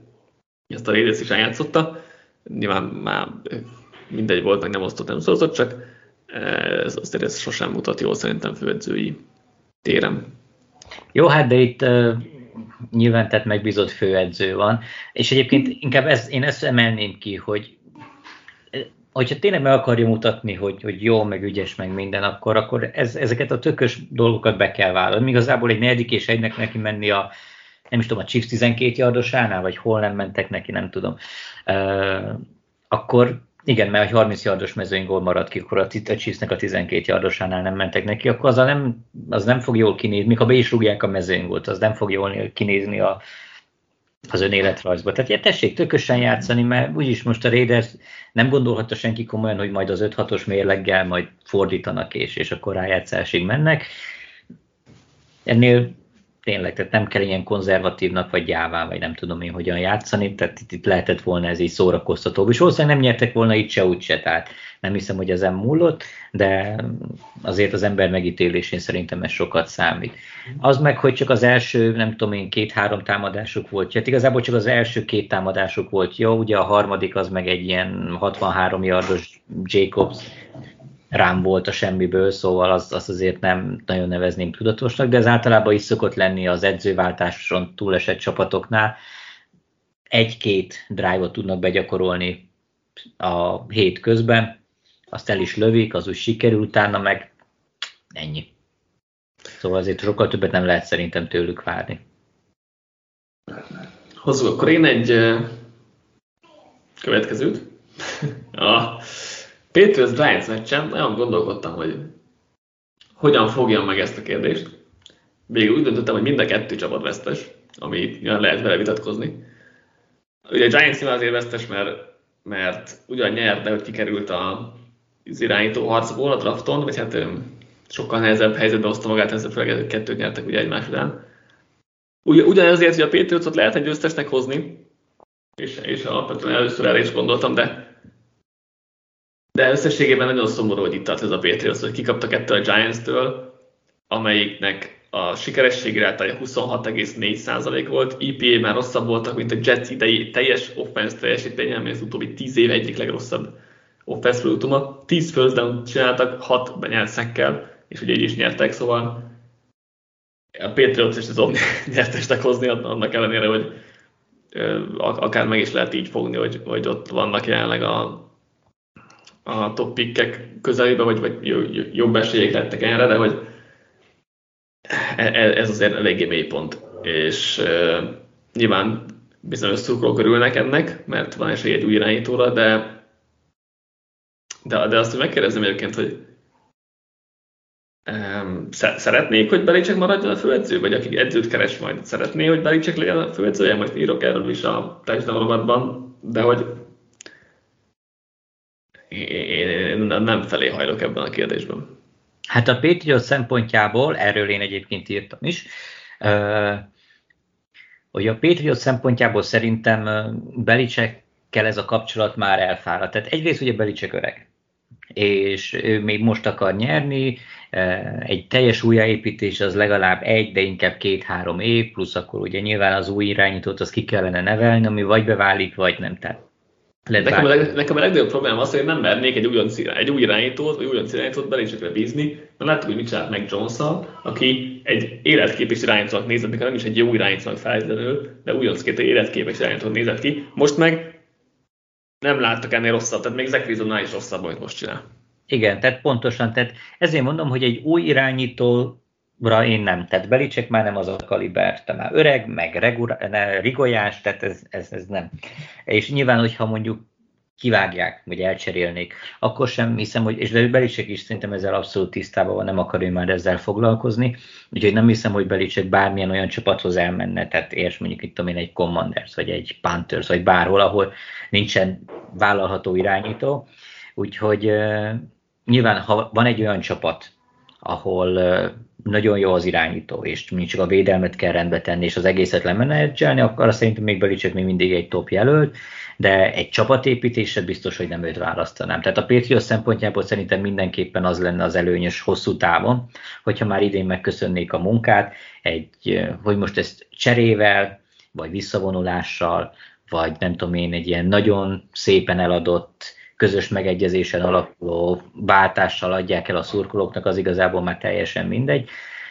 ezt a Raiders is eljátszotta. Nyilván már mindegy volt, meg nem osztott, nem szorozott, csak ez, azért ez sosem mutat jól szerintem főedzői téren. Jó, hát de itt nyilván tehát megbízott főedző van, és egyébként inkább ez, én ezt emelném ki, hogy hogyha tényleg meg akarja mutatni, hogy, hogy jó, meg ügyes, meg minden, akkor, akkor ez, ezeket a tökös dolgokat be kell vállalni. Igazából egy negyedik és egynek neki menni a, nem is tudom, a Chiefs 12 yardosánál, vagy hol nem mentek neki, nem tudom. Uh, akkor igen, mert egy 30 yardos mezőny gól maradt ki, akkor a, a Chiefsnek a 12 yardosánál nem mentek neki, akkor az, nem, az nem fog jól kinézni, mikor be is rúgják a mezőny gólt, az nem fog jól kinézni a, az önéletrajzba. Tehát ja, tessék tökösen játszani, mert úgyis most a Raiders nem gondolhatta senki komolyan, hogy majd az 5-6-os mérleggel majd fordítanak és, és akkor rájátszásig mennek. Ennél tényleg, tehát nem kell ilyen konzervatívnak, vagy gyáván, vagy nem tudom én hogyan játszani, tehát itt, itt lehetett volna ez így szórakoztatóbb, és valószínűleg nem nyertek volna itt se úgy se, tehát nem hiszem, hogy ezen múlott, de azért az ember megítélésén szerintem ez sokat számít. Az meg, hogy csak az első, nem tudom én, két-három támadásuk volt, hát igazából csak az első két támadásuk volt jó, ugye a harmadik az meg egy ilyen 63 yardos Jacobs rám volt a semmiből, szóval azt, azt azért nem nagyon nevezném tudatosnak, de ez általában is szokott lenni az edzőváltáson túlesett csapatoknál. Egy-két drive-ot tudnak begyakorolni a hét közben, azt el is lövik, az úgy sikerül, utána meg ennyi. Szóval azért sokkal többet nem lehet szerintem tőlük várni. Hozzuk akkor én egy következőt. a Patriots Giants meccsen nagyon gondolkodtam, hogy hogyan fogjam meg ezt a kérdést. Végül úgy döntöttem, hogy mind a kettő csapat vesztes, ami lehet vele vitatkozni. Ugye a Giants nyilván azért vesztes, mert, mert ugyan nyert, de hogy kikerült a, az irányító harcból a drafton, vagy hát sokkal nehezebb helyzetbe hozta magát, ezzel főleg hogy kettőt nyertek ugye egymás után. Ugyanezért, hogy a Patriotsot lehet egy győztesnek hozni, és, és alapvetően először el is gondoltam, de de összességében nagyon szomorú, hogy itt tart ez a Patriots, hogy kikaptak ettől a Giants-től, amelyiknek a sikerességi rátája 26,4% volt, EPA már rosszabb voltak, mint a Jets idei teljes offense teljesítménye, ami az utóbbi 10 év egyik legrosszabb offense produktuma. 10 first down csináltak, 6 benyelt szekkel, és ugye így is nyertek, szóval a Patriots az Omni nyertesnek hozni annak ellenére, hogy akár meg is lehet így fogni, hogy, hogy ott vannak jelenleg a a top pickek közelébe, vagy, vagy jobb esélyek lettek erre, de hogy e, e, ez azért eléggé mély pont. És uh, nyilván bizonyos szurkolók örülnek ennek, mert van esély egy új irányítóra, de De, de azt megkérdezem egyébként, hogy um, szeretnék, hogy Belicek maradjon a főedző, vagy aki edzőt keres majd, szeretné, hogy Belicek legyen a főedzője, majd írok erről is a touchdown rovatban, de hogy én nem felé hajlok ebben a kérdésben. Hát a Patriot szempontjából, erről én egyébként írtam is, hogy a Patriot szempontjából szerintem Belicsekkel ez a kapcsolat már elfáradt. Tehát egyrészt ugye Belicek öreg, és ő még most akar nyerni, egy teljes újjáépítés az legalább egy, de inkább két-három év, plusz akkor ugye nyilván az új irányítót az ki kellene nevelni, ami vagy beválik, vagy nem. Tehát nekem, a leg, nekem a legnagyobb probléma az, hogy nem mernék egy, új, egy új irányítót, vagy új irányítót belésekre bízni, mert láttuk, hogy mit csinált meg jones aki egy életképes irányítónak nézett, mikor nem is egy jó irányítónak feltétlenül, de újoncként egy életképes irányítónak nézett ki. Most meg nem láttak ennél rosszabb, tehát még Zach Wilsonnál is rosszabb, amit most csinál. Igen, tehát pontosan, tehát ezért mondom, hogy egy új irányító Ra én nem, tehát Belicek már nem az a kaliber, te már öreg, meg regura, ne, rigolyás, tehát ez, ez, ez nem. És nyilván, hogyha mondjuk kivágják, vagy elcserélnék, akkor sem hiszem, hogy, és de Belicek is szerintem ezzel abszolút tisztában van, nem akar ő már ezzel foglalkozni, úgyhogy nem hiszem, hogy Belicek bármilyen olyan csapathoz elmenne, tehát érts mondjuk itt én egy Commanders, vagy egy Panthers, vagy bárhol, ahol nincsen vállalható irányító, úgyhogy uh, nyilván, ha van egy olyan csapat, ahol uh, nagyon jó az irányító, és mindig csak a védelmet kell rendbe tenni, és az egészet lemenedzselni, akkor szerintem még Belicek még mindig egy top jelölt, de egy csapatépítésre biztos, hogy nem őt választanám. Tehát a Patriot szempontjából szerintem mindenképpen az lenne az előnyös hosszú távon, hogyha már idén megköszönnék a munkát, egy, hogy most ezt cserével, vagy visszavonulással, vagy nem tudom én, egy ilyen nagyon szépen eladott, közös megegyezésen alapuló váltással adják el a szurkolóknak, az igazából már teljesen mindegy,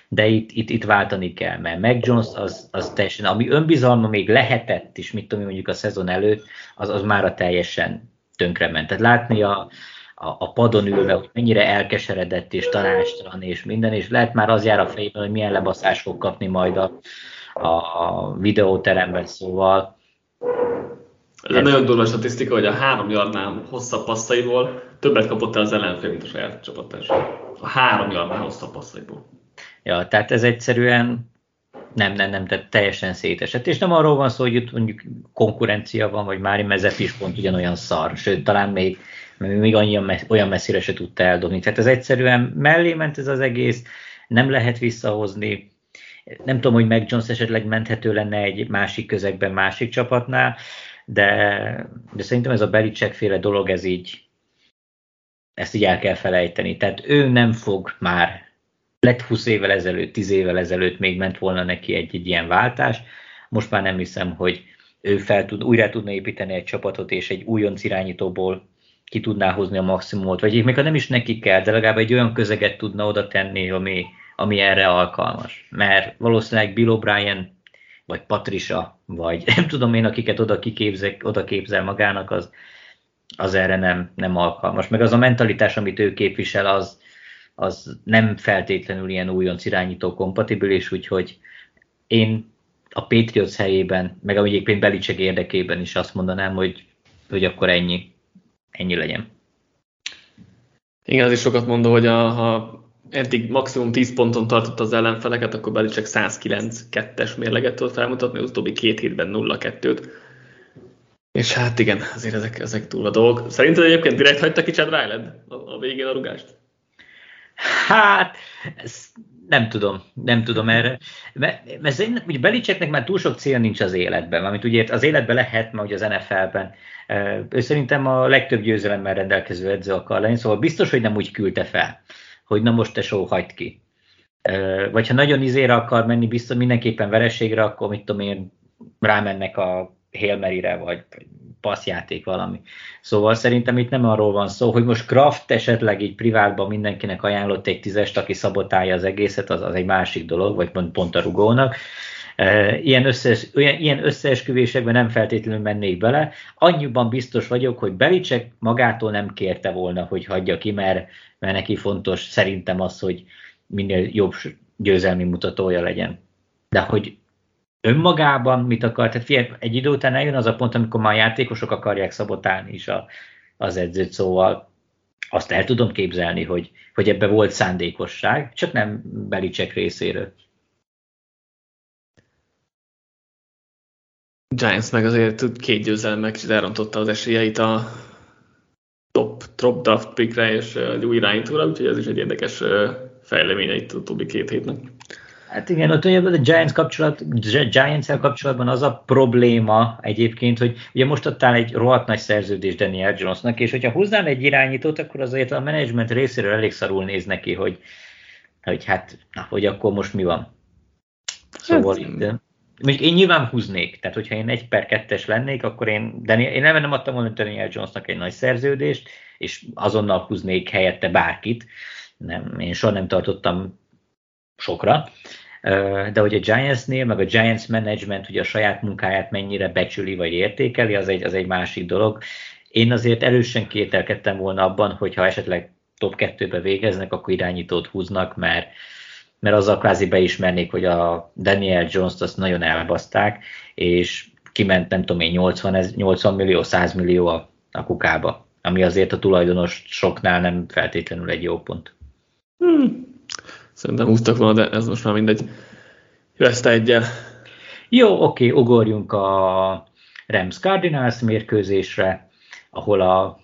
de itt, itt, itt váltani kell, mert Meg Jones az, az teljesen, ami önbizalma még lehetett is, mit tudom mondjuk a szezon előtt, az, az a teljesen tönkrement. Tehát látni a, a, a padon ülve, hogy mennyire elkeseredett és tanástalan és minden, és lehet már az jár a fejében, hogy milyen lebaszás fog kapni majd a, a videóteremben, szóval ez egy nagyon durva statisztika, hogy a három yardnál hosszabb passzaiból többet kapott el az ellenfél, mint a saját csapattársa. A három yardnál hosszabb passzaiból. Ja, tehát ez egyszerűen nem, nem, nem, tehát teljesen szétesett. És nem arról van szó, hogy itt mondjuk konkurencia van, vagy Mári Mezep is pont ugyanolyan szar, sőt, talán még, még annyian, olyan messzire se tudta eldobni. Tehát ez egyszerűen mellé ment ez az egész, nem lehet visszahozni. Nem tudom, hogy meg Jones esetleg menthető lenne egy másik közegben, másik csapatnál, de, de szerintem ez a Belicek féle dolog, ez így, ezt így el kell felejteni. Tehát ő nem fog már, lett 20 évvel ezelőtt, 10 évvel ezelőtt még ment volna neki egy, egy ilyen váltás, most már nem hiszem, hogy ő fel tud, újra tudna építeni egy csapatot, és egy újonc irányítóból ki tudná hozni a maximumot, vagy még ha nem is neki kell, de legalább egy olyan közeget tudna oda tenni, ami, ami erre alkalmas. Mert valószínűleg Bill O'Brien vagy Patricia, vagy nem tudom én, akiket oda kiképzek, oda képzel magának, az, az erre nem, nem alkalmas. Meg az a mentalitás, amit ő képvisel, az, az nem feltétlenül ilyen újonc irányító kompatibilis, úgyhogy én a Patriots helyében, meg a egyébként Belicek érdekében is azt mondanám, hogy, hogy akkor ennyi, ennyi legyen. Igen, az is sokat mondó, hogy a, ha eddig maximum 10 ponton tartott az ellenfeleket, akkor belül csak 109 2-es mérleget tudott felmutatni, az utóbbi két hétben 0-2-t. És hát igen, azért ezek, ezek túl a dolgok. Szerinted egyébként direkt hagyta ki Chad Ryland a, a végén a rugást? Hát, ez nem tudom, nem tudom erre. Mert, szerintem, ugye Belicseknek már túl sok cél nincs az életben, amit ugye az életben lehet, mert ugye az NFL-ben. Ő szerintem a legtöbb győzelemmel rendelkező edző akar lenni, szóval biztos, hogy nem úgy küldte fel hogy na most te só hagyd ki. Vagy ha nagyon izére akar menni, biztos mindenképpen verességre, akkor mit tudom én, rámennek a Hail vagy passzjáték valami. Szóval szerintem itt nem arról van szó, hogy most Kraft esetleg így privátban mindenkinek ajánlott egy tízest, aki szabotálja az egészet, az, az egy másik dolog, vagy pont a rugónak. Ilyen, összes, olyan, ilyen összeesküvésekben nem feltétlenül mennék bele. Annyiban biztos vagyok, hogy Belicek magától nem kérte volna, hogy hagyja ki, mert mert neki fontos szerintem az, hogy minél jobb győzelmi mutatója legyen. De hogy önmagában mit akar, tehát figyelj, egy idő után eljön az a pont, amikor már a játékosok akarják szabotálni is a, az edzőt, szóval azt el tudom képzelni, hogy, hogy ebbe volt szándékosság, csak nem Belicek részéről. Giants meg azért két győzelmek, és elrontotta az esélyeit a top, top draft pickre és egy új irányítóra, úgyhogy ez is egy érdekes fejlemény itt a utóbbi két hétnek. Hát igen, ott ugye a Giants kapcsolat, giants kapcsolatban az a probléma egyébként, hogy ugye most adtál egy rohadt nagy szerződést Daniel Jonesnak, és hogyha húznál egy irányítót, akkor azért a menedzsment részéről elég szarul néz neki, hogy, hogy hát, na, hogy akkor most mi van. Szóval hát, itt, Mondjuk én nyilván húznék, tehát hogyha én egy per kettes lennék, akkor én, Daniel, én nem, nem adtam volna Daniel Jonesnak egy nagy szerződést, és azonnal húznék helyette bárkit. Nem, én soha nem tartottam sokra. De hogy a Giantsnél, meg a Giants management ugye a saját munkáját mennyire becsüli vagy értékeli, az egy, az egy másik dolog. Én azért erősen kételkedtem volna abban, hogy ha esetleg top 2-be végeznek, akkor irányítót húznak, mert mert azzal kvázi beismernék, hogy a Daniel Jones-t azt nagyon elbaszták, és kiment nem tudom én 80, 80 millió, 100 millió a, a kukába, ami azért a tulajdonos soknál nem feltétlenül egy jó pont. Hmm. Szerintem húztak volna, de ez most már mindegy. Jössz egyel. Jó, oké, ugorjunk a Rams Cardinals mérkőzésre, ahol a,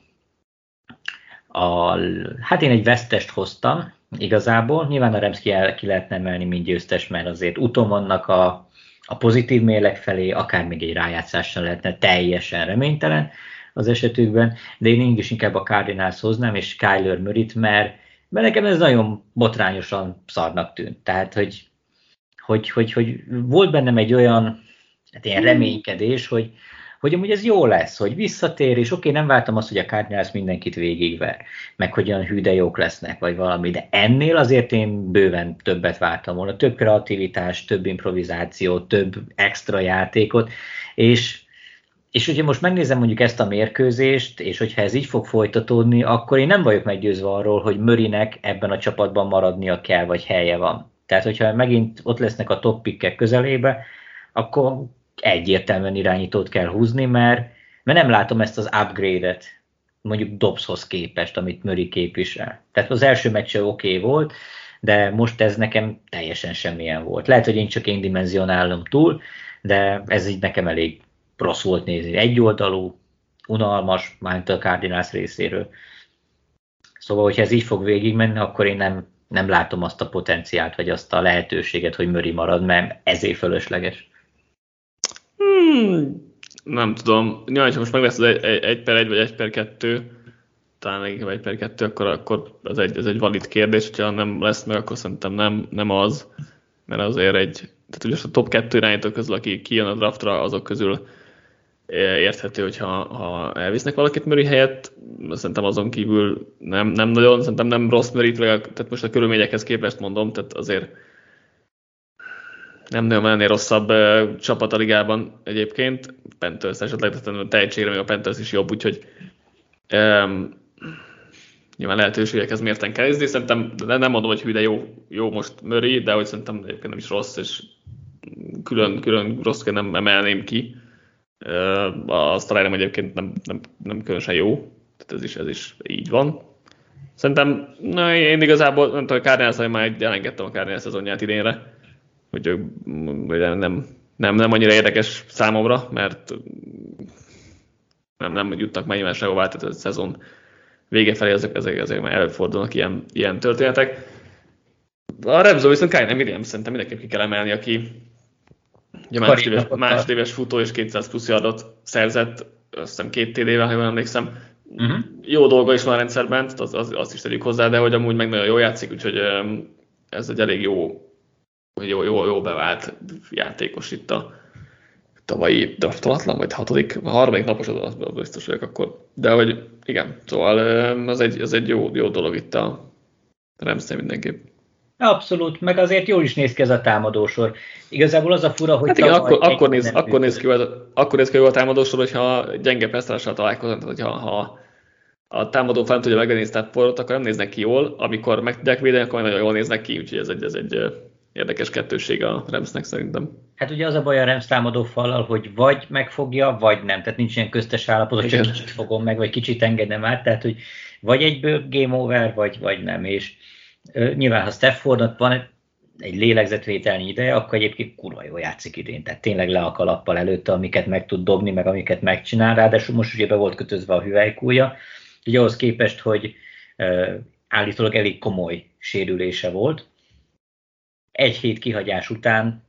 a hát én egy vesztest hoztam, igazából. Nyilván a Rams ki, el, ki lehetne emelni, mint győztes, mert azért úton vannak a, a pozitív mérleg felé, akár még egy rájátszással lehetne teljesen reménytelen az esetükben, de én is inkább a Cardinals hoznám, és Kyler Murray-t, mert, mert nekem ez nagyon botrányosan szarnak tűnt. Tehát, hogy, hogy, hogy, hogy volt bennem egy olyan hát ilyen reménykedés, hogy, hogy amúgy ez jó lesz, hogy visszatér, és oké, nem vártam azt, hogy a Cardinals mindenkit végigver, meg hogy olyan hű, jók lesznek, vagy valami, de ennél azért én bőven többet vártam volna, több kreativitás, több improvizáció, több extra játékot, és és hogyha most megnézem mondjuk ezt a mérkőzést, és hogyha ez így fog folytatódni, akkor én nem vagyok meggyőzve arról, hogy Mörinek ebben a csapatban maradnia kell, vagy helye van. Tehát, hogyha megint ott lesznek a top közelébe, akkor egyértelműen irányítót kell húzni, mert, mert nem látom ezt az upgrade-et mondjuk Dobbshoz képest, amit Möri képvisel. Tehát az első meccse oké okay volt, de most ez nekem teljesen semmilyen volt. Lehet, hogy én csak én dimenzionálom túl, de ez így nekem elég rossz volt nézni. Egyoldalú, unalmas, mármint a Cardinals részéről. Szóval, hogyha ez így fog végigmenni, akkor én nem, nem látom azt a potenciált, vagy azt a lehetőséget, hogy Möri marad, mert ezért fölösleges. Hmm, nem tudom. Nyilván, ha most meg lesz egy, egy, egy per egy vagy egy per kettő, talán egy, egy per kettő, akkor, akkor ez, egy, ez egy valid kérdés, hogyha nem lesz meg, akkor szerintem nem, nem az, mert azért egy, tehát ugye a top kettő irányító közül, aki kijön a draftra, azok közül érthető, hogyha ha elvisznek valakit Murray helyett, szerintem azon kívül nem, nem nagyon, szerintem nem rossz Murray, tehát most a körülményekhez képest mondom, tehát azért nem nagyon ennél rosszabb uh, csapat a ligában egyébként. Panthers esetleg, tehát a tehetségre még a Panthers is jobb, úgyhogy um, nyilván lehetőségekhez mérten kell nézni. Szerintem nem mondom, hogy hű, de jó, jó most Murray, de hogy szerintem egyébként nem is rossz, és külön, külön rossz nem emelném ki. Uh, azt találom egyébként nem, nem, nem különösen jó, tehát ez is, ez is így van. Szerintem, na, én igazából nem tudom, Cardinals, már elengedtem a Cardinals szezonját idénre hogy nem, nem, nem annyira érdekes számomra, mert nem, nem jutnak már nyilván sehová, tehát a szezon vége felé ezek, ezek, ezek már előfordulnak ilyen, ilyen történetek. A Rebzo viszont Kyle Williams szerintem mindenképp ki kell emelni, aki ugye másodéves, másodéves futó és 200 plusz yardot szerzett, azt hiszem két TD-vel, ha jól emlékszem. Uh-huh. Jó dolga is van a rendszerben, az, az, azt is tegyük hozzá, de hogy amúgy meg nagyon jól játszik, úgyhogy ez egy elég jó jó, jó, jó bevált játékos itt a tavalyi draftolatlan, vagy hatodik, a harmadik napos az biztos vagyok akkor. De hogy igen, szóval ez egy, ez egy jó, jó dolog itt a Ramsey mindenképp. Abszolút, meg azért jól is néz ki ez a támadósor. Igazából az a fura, hogy... Hát igen, akkor, akkor, néz, akkor, néz ki, akkor néz ki a támadósor, hogyha gyenge pesztrással találkoznak, tehát hogyha ha a támadó fel tudja megvenni Staffordot, akkor nem néznek ki jól, amikor meg tudják védeni, akkor nagyon jól néznek ki, úgyhogy ez egy, ez egy érdekes kettőség a Remsnek szerintem. Hát ugye az a baj a Rams támadó fallal, hogy vagy megfogja, vagy nem. Tehát nincs ilyen köztes állapot, hogy csak kicsit fogom meg, vagy kicsit engedem át. Tehát, hogy vagy egyből game over, vagy, vagy nem. És uh, nyilván, ha Staffordnak van egy lélegzetvételnyi ideje, akkor egyébként kurva jól játszik idén. Tehát tényleg le a kalappal előtte, amiket meg tud dobni, meg amiket megcsinál. Ráadásul most ugye be volt kötözve a hüvelykúja. Ugye ahhoz képest, hogy uh, állítólag elég komoly sérülése volt. Egy hét kihagyás után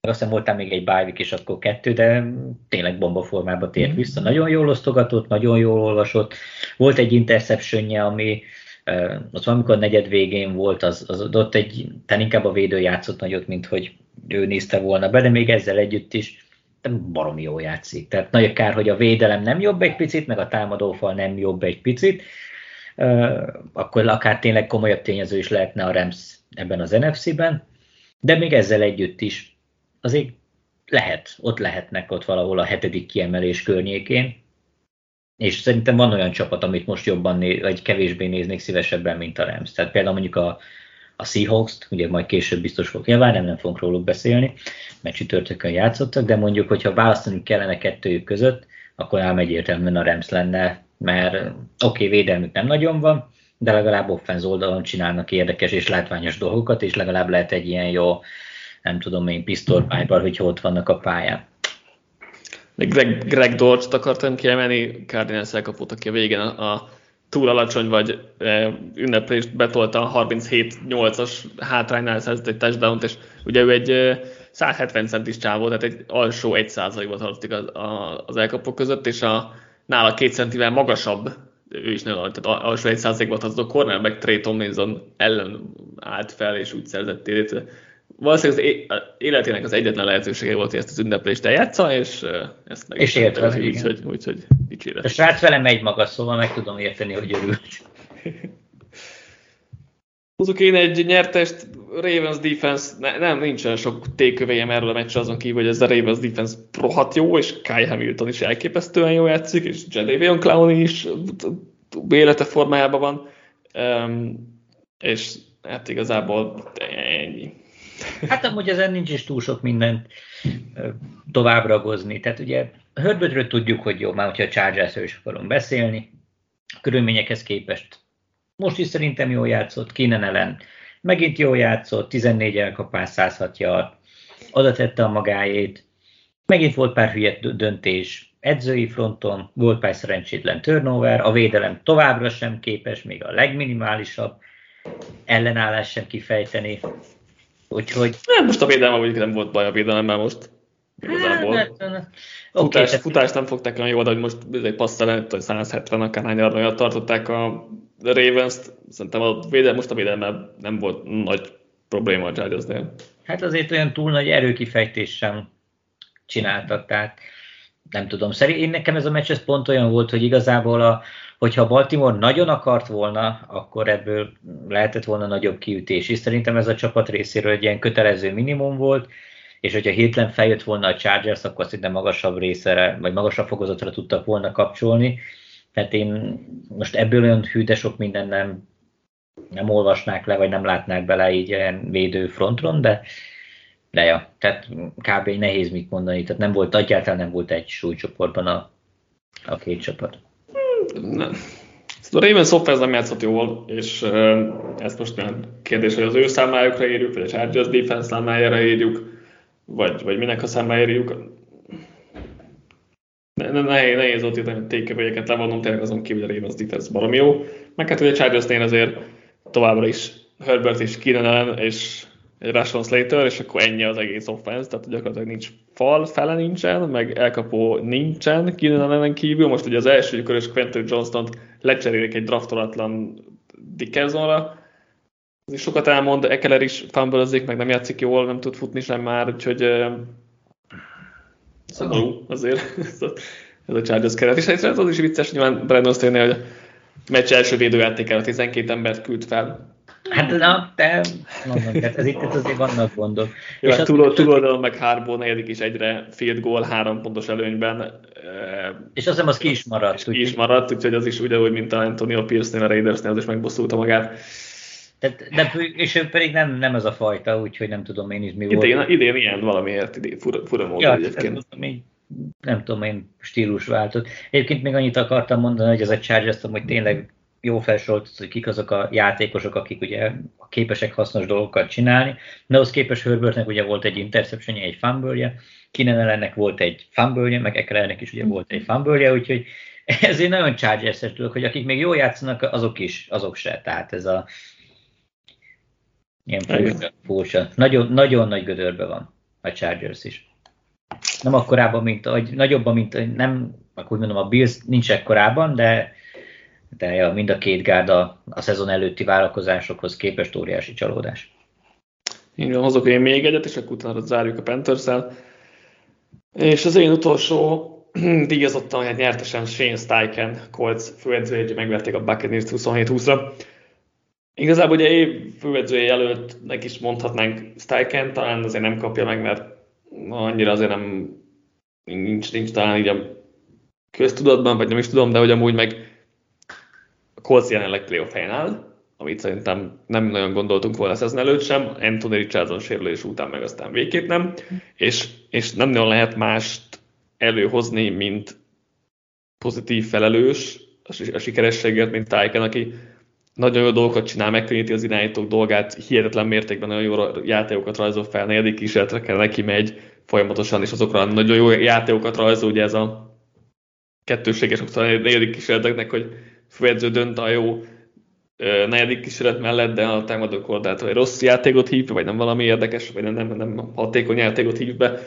azt hiszem voltál még egy bájvik, és akkor kettő, de tényleg bomba formába tért mm. vissza. Nagyon jól osztogatott, nagyon jól olvasott. Volt egy interceptionje, ami ott valamikor negyed végén volt, az, az ott egy, tehát inkább a védő játszott nagyot, mint hogy ő nézte volna be, de még ezzel együtt is baromi jó játszik. Tehát nagy kár, hogy a védelem nem jobb egy picit, meg a támadófal nem jobb egy picit, akkor akár tényleg komolyabb tényező is lehetne a Rams ebben az NFC-ben, de még ezzel együtt is azért lehet, ott lehetnek ott valahol a hetedik kiemelés környékén, és szerintem van olyan csapat, amit most jobban, né- vagy kevésbé néznék szívesebben, mint a Rams. Tehát például mondjuk a, a Seahawks-t, ugye majd később biztos fog nyilván, nem, nem fogunk róluk beszélni, mert csütörtökön játszottak, de mondjuk, hogyha választani kellene kettőjük között, akkor ám egyértelműen a Rams lenne, mert oké, okay, védelmük nem nagyon van, de legalább offenz oldalon csinálnak érdekes és látványos dolgokat, és legalább lehet egy ilyen jó nem tudom én, pisztolypályban, hogy ott vannak a pályán. Még Greg, Greg Dorch-t akartam kiemelni, Cardinals elkapott, aki a végén a, a túl alacsony vagy e, ünneplést betolta a 37-8-as hátránynál szerzett egy touchdown és ugye ő egy e, 170 centis csávó, tehát egy alsó 1 ot tartozik az, a, az elkapók között, és a nála két centivel magasabb, ő is nagyon tehát alsó 1 százalékban tartozó cornerback Trey Tomlinson ellen állt fel, és úgy szerzett térét valószínűleg az életének az egyetlen lehetősége volt, hogy ezt az ünneplést eljátsza, és ezt meg és ért vele, úgyhogy úgy, úgy, dicséret. A srác vele megy maga, szóval meg tudom érteni, hogy örült. Húzok én egy nyertest, Ravens defense, ne, nem, nincsen sok tékövéjem erről a meccsre azon kívül, hogy ez a Ravens defense rohadt jó, és Kai Hamilton is elképesztően jó játszik, és Jadavion Clown is élete formájában van, um, és hát igazából ennyi. Hát amúgy ezen nincs is túl sok mindent tovább ragozni. Tehát ugye Herbertről tudjuk, hogy jó, már hogyha a chargers is akarom beszélni, a körülményekhez képest most is szerintem jól játszott, Kinen ellen megint jól játszott, 14 elkapás, 106 yard, oda tette a magáét, megint volt pár hülye döntés, edzői fronton, volt pár szerencsétlen turnover, a védelem továbbra sem képes, még a legminimálisabb ellenállás sem kifejteni. Úgyhogy... Nem, most a védelme mondjuk nem volt baj a védelemmel most. Igazából. Hát, hát, futás, okay, futást nem fogták olyan jól, de hogy most egy passz ellen, hogy 170 akárhány arra tartották a Ravens-t. Szerintem a védelem, most a védelemmel nem volt nagy probléma a Chargersnél. Hát azért olyan túl nagy erőkifejtés sem csináltak, tehát nem tudom. Szerint én nekem ez a meccs ez pont olyan volt, hogy igazából a, hogyha Baltimore nagyon akart volna, akkor ebből lehetett volna nagyobb kiütés. És szerintem ez a csapat részéről egy ilyen kötelező minimum volt, és hogyha hirtelen feljött volna a Chargers, akkor szerintem magasabb részre, vagy magasabb fokozatra tudtak volna kapcsolni. Tehát én most ebből olyan hű, de sok minden nem, nem olvasnák le, vagy nem látnák bele így ilyen védő frontron, de, de ja, tehát kb. nehéz mit mondani, tehát nem volt, egyáltalán nem volt egy súlycsoportban a, a két csapat nem. A Ravens offense nem játszott jól, és ezt most nem kérdés, hogy az ő számájukra írjuk, vagy a Chargers defense számájára írjuk, vagy, vagy minek a számájára írjuk. Nehéz, nehéz ott a tékevőjeket levonom, tényleg azon kívül a Ravens defense barom jó. Meg hát, hogy a Chargersnél azért továbbra is Herbert is Keenan és egy Rashon Slater, és akkor ennyi az egész offense, tehát gyakorlatilag nincs fal, fele nincsen, meg elkapó nincsen Keenan ellen kívül. Most ugye az első körös Quentin Johnston lecserélik egy draftolatlan Dickersonra, ez is sokat elmond, Ekeler is fumble meg nem játszik jól, nem tud futni sem már, úgyhogy uh, szomorú azért ez a Chargers keret. És egyszerűen az is vicces, nyilván Brandon Staley, hogy a meccs első védőjátékára 12 embert küld fel, Hát na, te mondom, tehát ez itt azért vannak gondok. Jó, és hát túl, túloldalon meg Harbo negyedik is egyre field goal, három pontos előnyben. És azt hiszem, az ki is maradt. Ki is maradt, úgyhogy az is ugyanúgy, mint a Antonio Pierce-nél a Raidersnél, az is megbosszulta magát. Tehát, de, és ő pedig nem, nem ez a fajta, úgyhogy nem tudom én is mi volt. Idén, idén ilyen valamiért, idén, fura, fura módon ja, egyébként. Ez, nem tudom én, stílusváltott. Egyébként még annyit akartam mondani, hogy ez a chargers hogy tényleg jó felsorolt, hogy kik azok a játékosok, akik ugye képesek hasznos dolgokat csinálni. De az képes Herbertnek ugye volt egy interception egy fumble Kinen ellennek volt egy fumble meg Ekelernek is ugye volt egy fumble úgyhogy ez egy nagyon chargers dolog, hogy akik még jól játszanak, azok is, azok se. Tehát ez a ilyen furcsa. Nagyon, nagyon nagy gödörbe van a Chargers is. Nem akkorában, mint, vagy nagyobban, mint, nem, akkor úgy mondom, a Bills nincs ekkorában, de de ja, mind a két gárda a szezon előtti várakozásokhoz képest óriási csalódás. Én hozok én még egyet, és akkor utána zárjuk a panthers -el. És az én utolsó díjazottan hát nyertesen Shane Steichen, Colts főedzője, megverték a Buccaneers 27-20-ra. Igazából ugye év főedzője jelöltnek is mondhatnánk Steichen, talán azért nem kapja meg, mert annyira azért nem nincs, nincs talán így a köztudatban, vagy nem is tudom, de hogy amúgy meg Colts jelenleg playoff helyen áll, amit szerintem nem nagyon gondoltunk volna szezon előtt sem, Anthony Richardson sérülés után meg aztán végképp nem, és, és nem nagyon lehet mást előhozni, mint pozitív felelős a sikerességért, mint Tyken, aki nagyon jó dolgokat csinál, megkönnyíti az irányítók dolgát, hihetetlen mértékben nagyon jó játékokat rajzol fel, negyedik kísérletre kell neki megy folyamatosan, és azokra nagyon jó játékokat rajzol, ugye ez a kettőséges sokszor a negyedik kísérleteknek, hogy főedző dönt a jó negyedik kísérlet mellett, de a támadó koordinátor egy rossz játékot hív, vagy nem valami érdekes, vagy nem, nem, nem hatékony játékot hív be.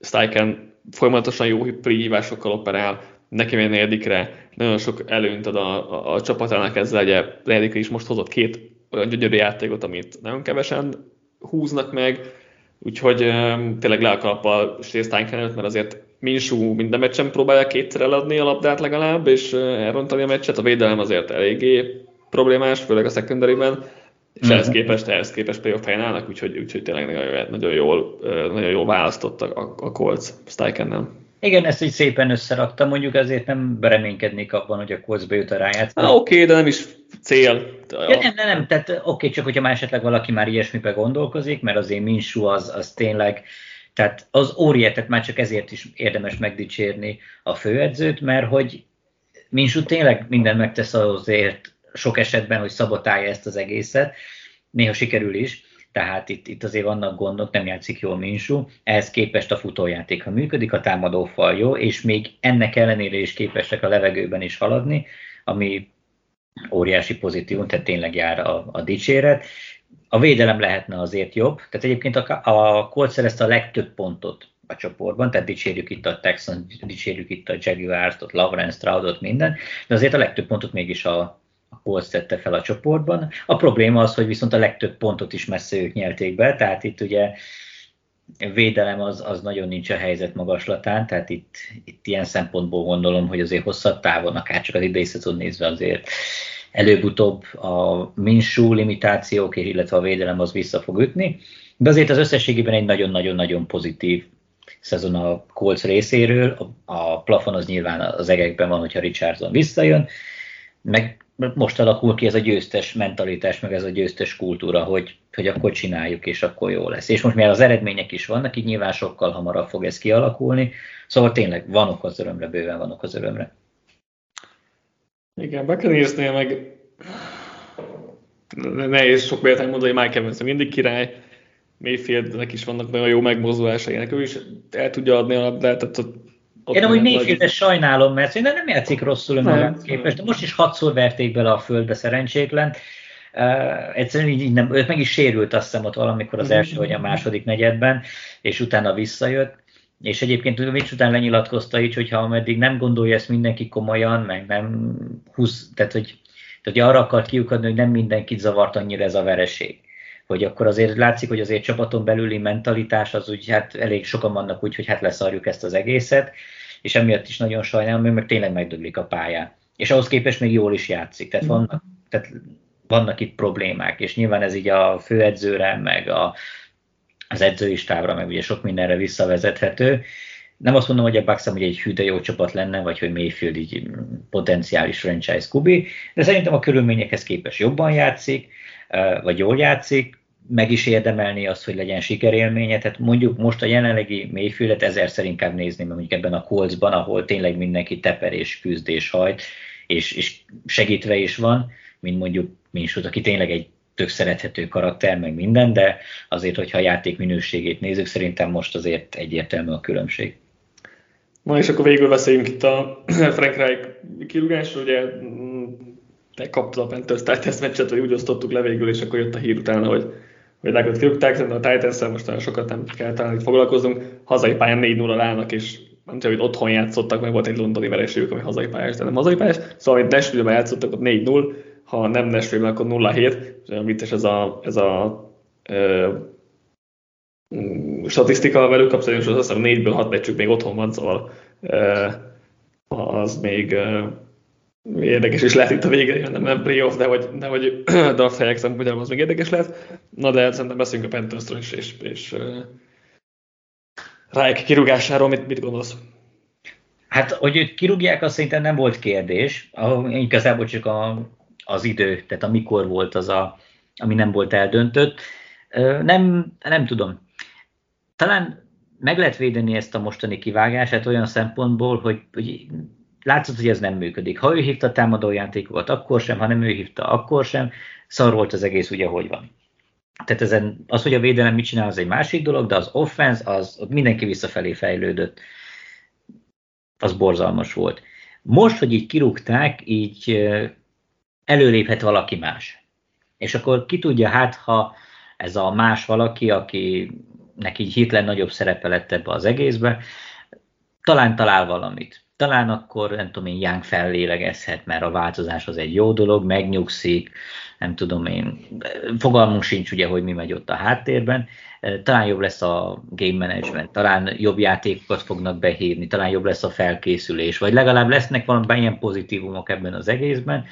Steichen folyamatosan jó prihívásokkal operál, neki megy negyedikre, nagyon sok előnyt ad a, a, a csapatának ezzel, ugye negyedikre is most hozott két olyan gyönyörű játékot, amit nagyon kevesen húznak meg, úgyhogy um, tényleg le a kalappal Steinken előtt, mert azért Minsú minden meccsen próbálja kétszer eladni a labdát legalább, és elrontani a meccset. A védelem azért eléggé problémás, főleg a secondary-ben, és ehhez mhm. képest, ehhez képest playoff helyen állnak, úgyhogy, úgyhogy tényleg nagyon, nagyon, jól, nagyon jól választottak a, a Colts Steikennel. Igen, ezt így szépen összeraktam, mondjuk azért nem reménykednék abban, hogy a Colts bejut a ráját. Oké, okay, de nem is cél. Ja, nem, nem, nem, tehát oké, okay, csak hogyha már esetleg valaki már ilyesmibe gondolkozik, mert azért Minsú az, az tényleg tehát az óriátet már csak ezért is érdemes megdicsérni a főedzőt, mert hogy Minsú tényleg minden megtesz azért sok esetben, hogy szabotálja ezt az egészet, néha sikerül is, tehát itt, itt azért vannak gondok, nem játszik jól Minsú, ehhez képest a futójáték, ha működik, a támadó fal jó, és még ennek ellenére is képesek a levegőben is haladni, ami óriási pozitívum, tehát tényleg jár a, a dicséret. A védelem lehetne azért jobb, tehát egyébként a, a Colts szerezte a legtöbb pontot a csoportban, tehát dicsérjük itt a Texans, dicsérjük itt a Jaguars-ot, Lawrence Stroudot, minden, de azért a legtöbb pontot mégis a, a Colts tette fel a csoportban. A probléma az, hogy viszont a legtöbb pontot is messze ők nyerték be, tehát itt ugye védelem az, az nagyon nincs a helyzet magaslatán, tehát itt, itt ilyen szempontból gondolom, hogy azért hosszabb távon, akár csak az idei szezon nézve azért előbb-utóbb a minsú limitációk, illetve a védelem az vissza fog ütni, de azért az összességében egy nagyon-nagyon-nagyon pozitív szezon a Colts részéről, a plafon az nyilván az egekben van, hogyha Richardson visszajön, meg most alakul ki ez a győztes mentalitás, meg ez a győztes kultúra, hogy, hogy akkor csináljuk, és akkor jó lesz. És most már az eredmények is vannak, így nyilván sokkal hamarabb fog ez kialakulni, szóval tényleg van ok az örömre, bőven van ok az örömre. Igen, Buccaneersnél meg nehéz sok véletlen mondani, hogy Mike Evans mindig király, Mayfieldnek is vannak nagyon jó megmozdulásai, ő is el tudja adni a labdát, tehát ott Én amúgy mayfield sajnálom, mert szerintem nem játszik rosszul önmagához képest, de most is hatszor verték bele a földbe szerencsétlen. Uh, egyszerűen így, így nem, őt meg is sérült azt hiszem ott valamikor az első vagy a második negyedben, és utána visszajött. És egyébként Mitch után lenyilatkozta így, hogy ha ameddig nem gondolja ezt mindenki komolyan, meg nem húsz, tehát hogy, tehát, hogy arra akart kiukadni, hogy nem mindenkit zavart annyira ez a vereség. Hogy akkor azért látszik, hogy azért csapaton belüli mentalitás az úgy, hát elég sokan vannak úgy, hogy hát leszarjuk ezt az egészet, és emiatt is nagyon sajnálom, mert tényleg megdöglik a pályán. És ahhoz képest még jól is játszik. Tehát vannak, tehát vannak itt problémák, és nyilván ez így a főedzőre, meg a, az edzői stábra, meg ugye sok mindenre visszavezethető. Nem azt mondom, hogy a Bucks hogy egy hű, jó csapat lenne, vagy hogy Mayfield így potenciális franchise kubi, de szerintem a körülményekhez képest jobban játszik. Vagy jól játszik, meg is érdemelni azt, hogy legyen sikerélménye. Tehát mondjuk most a jelenlegi mélyfüldet ezerszer inkább nézni, mert mondjuk ebben a kolcban, ahol tényleg mindenki teper és küzd és hajt, és, és segítve is van, mint mondjuk Minsut, aki tényleg egy tök szerethető karakter, meg minden, de azért, hogyha a játék minőségét nézzük, szerintem most azért egyértelmű a különbség. Ma és akkor végül beszéljünk itt a Frank Reich kirúgásról, ugye te kaptad a Panthers Titans meccset, vagy úgy osztottuk le végül, és akkor jött a hír utána, hogy hogy Lákot kirúgták, szerintem a titans most nagyon sokat nem kell talán itt foglalkozunk. Hazai pályán 4 0 állnak, és nem tudom, hogy otthon játszottak, meg volt egy londoni vereségük, ami hazai pályás, de nem hazai pályás. Szóval, amit Nashville-ben játszottak, ott 4-0, ha nem Nashville, akkor 0-7. Olyan vicces ez a, ez a ö, mm, statisztika velük kapcsolatban, azt hiszem 4-ből 6 meccsük még otthon van, szóval ö, az még ö, érdekes is lehet itt a végén, nem, nem playoff, de hogy, de hogy draft helyek szempontjából az még érdekes lehet. Na de szerintem beszéljünk a Panthersről és, és, és uh, Rájek kirúgásáról, mit, mit gondolsz? Hát, hogy őt kirúgják, az szerintem nem volt kérdés. Igazából csak a, az idő, tehát amikor volt az, a, ami nem volt eldöntött. Nem, nem tudom. Talán meg lehet védeni ezt a mostani kivágását olyan szempontból, hogy, hogy látszott, hogy ez nem működik. Ha ő hívta a támadójátékokat, akkor sem, ha nem ő hívta, akkor sem. Szar volt az egész ugye, hogy van. Tehát ezen, az, hogy a védelem mit csinál, az egy másik dolog, de az offense, az ott mindenki visszafelé fejlődött. Az borzalmas volt. Most, hogy így kirúgták, így előléphet valaki más. És akkor ki tudja, hát ha ez a más valaki, aki neki így hirtelen nagyobb szerepe lett ebbe az egészbe, talán talál valamit talán akkor, nem tudom én, Young fellélegezhet, mert a változás az egy jó dolog, megnyugszik, nem tudom én, fogalmunk sincs ugye, hogy mi megy ott a háttérben, talán jobb lesz a game management, talán jobb játékokat fognak behívni, talán jobb lesz a felkészülés, vagy legalább lesznek valami ilyen pozitívumok ebben az egészben,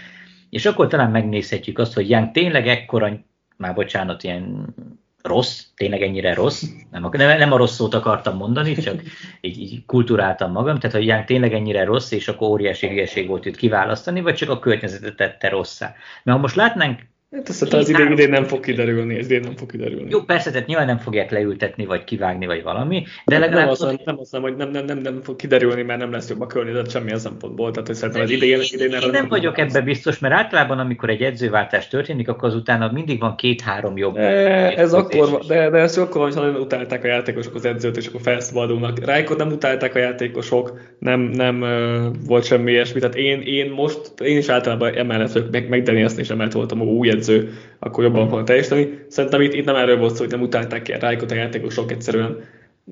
és akkor talán megnézhetjük azt, hogy Young tényleg ekkora, már bocsánat, ilyen rossz, tényleg ennyire rossz, nem a, nem a rossz szót akartam mondani, csak így, így kulturáltam magam, tehát hogy Young tényleg ennyire rossz, és akkor óriási hülyeség volt őt kiválasztani, vagy csak a környezetet tette rosszá. Mert ha most látnánk Hát azt az idén, idén nem fog kiderülni, ez idén nem fog kiderülni. Jó, persze, tehát nyilván nem fogják leültetni, vagy kivágni, vagy valami, de legalább... Nem azt, mondom, nem azt mondom, hogy nem, nem, nem, nem fog kiderülni, mert nem lesz jobb a környezet semmilyen szempontból. Tehát hogy szerintem az idén, idén Én nem vagyok ebben biztos, mert általában, amikor egy edzőváltás történik, akkor azután mindig van két-három jobb. E, ez akkor, de, de ez akkor van, hogy utálták a játékosok az edzőt, és akkor felszabadulnak. Rájkot nem utálták a játékosok, nem, nem uh, volt semmi ilyesmi. Tehát én, én most, én is általában emellett meg, meg Danielson is emellett voltam, új edző, akkor jobban fognak teljesíteni. Szerintem itt, itt nem erről volt szó, hogy nem utálták ki Rájkot a játékosok, egyszerűen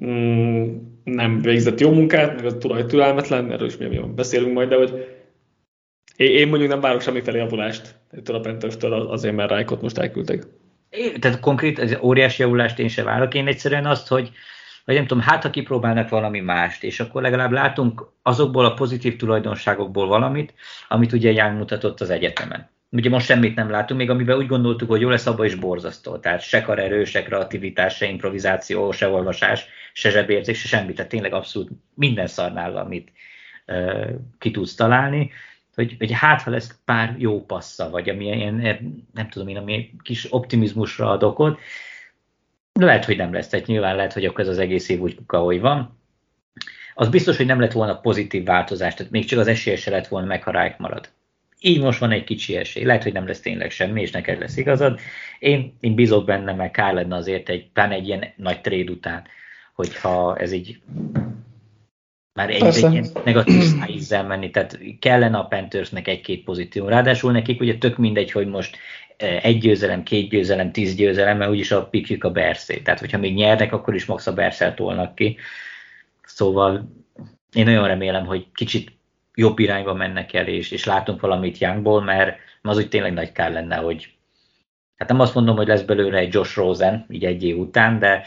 mm, nem végzett jó munkát, meg a tulaj türelmetlen, erről is mi beszélünk majd, de hogy én, én mondjuk nem várok semmiféle javulást ettől a Panthers-től azért, mert Rájkot most elküldték. Én, tehát konkrét, ez óriási javulást én sem várok, én egyszerűen azt, hogy vagy nem tudom, hát ha kipróbálnak valami mást, és akkor legalább látunk azokból a pozitív tulajdonságokból valamit, amit ugye Ján mutatott az egyetemen. Ugye most semmit nem látunk, még amiben úgy gondoltuk, hogy jó lesz, abban is borzasztó. Tehát se karerő, se kreativitás, se improvizáció, se olvasás, se zsebérzés, se semmi. Tehát tényleg abszolút minden szarnál, amit uh, ki tudsz találni. Hogy, hogy hát, ha lesz pár jó passza, vagy ami ilyen, nem tudom én, ami kis optimizmusra ad okot, lehet, hogy nem lesz. Tehát nyilván lehet, hogy akkor ez az egész év úgy ahogy van. Az biztos, hogy nem lett volna pozitív változás, tehát még csak az esélyese lett volna meg, ha Reich marad így most van egy kicsi esély. Lehet, hogy nem lesz tényleg semmi, és neked lesz igazad. Én, én bízok benne, mert kár lenne azért egy, pláne egy ilyen nagy tréd után, hogyha ez így már egy, egy ilyen negatív ízzel menni, tehát kellene a Panthersnek egy-két pozitív. Ráadásul nekik ugye tök mindegy, hogy most eh, egy győzelem, két győzelem, tíz győzelem, mert úgyis a pikjük a Berszé. Tehát, hogyha még nyernek, akkor is max a Berszelt tolnak ki. Szóval én nagyon remélem, hogy kicsit jobb irányba mennek el, és, és látunk valamit Youngból, mert az úgy tényleg nagy kár lenne, hogy hát nem azt mondom, hogy lesz belőle egy Josh Rosen, így egy év után, de,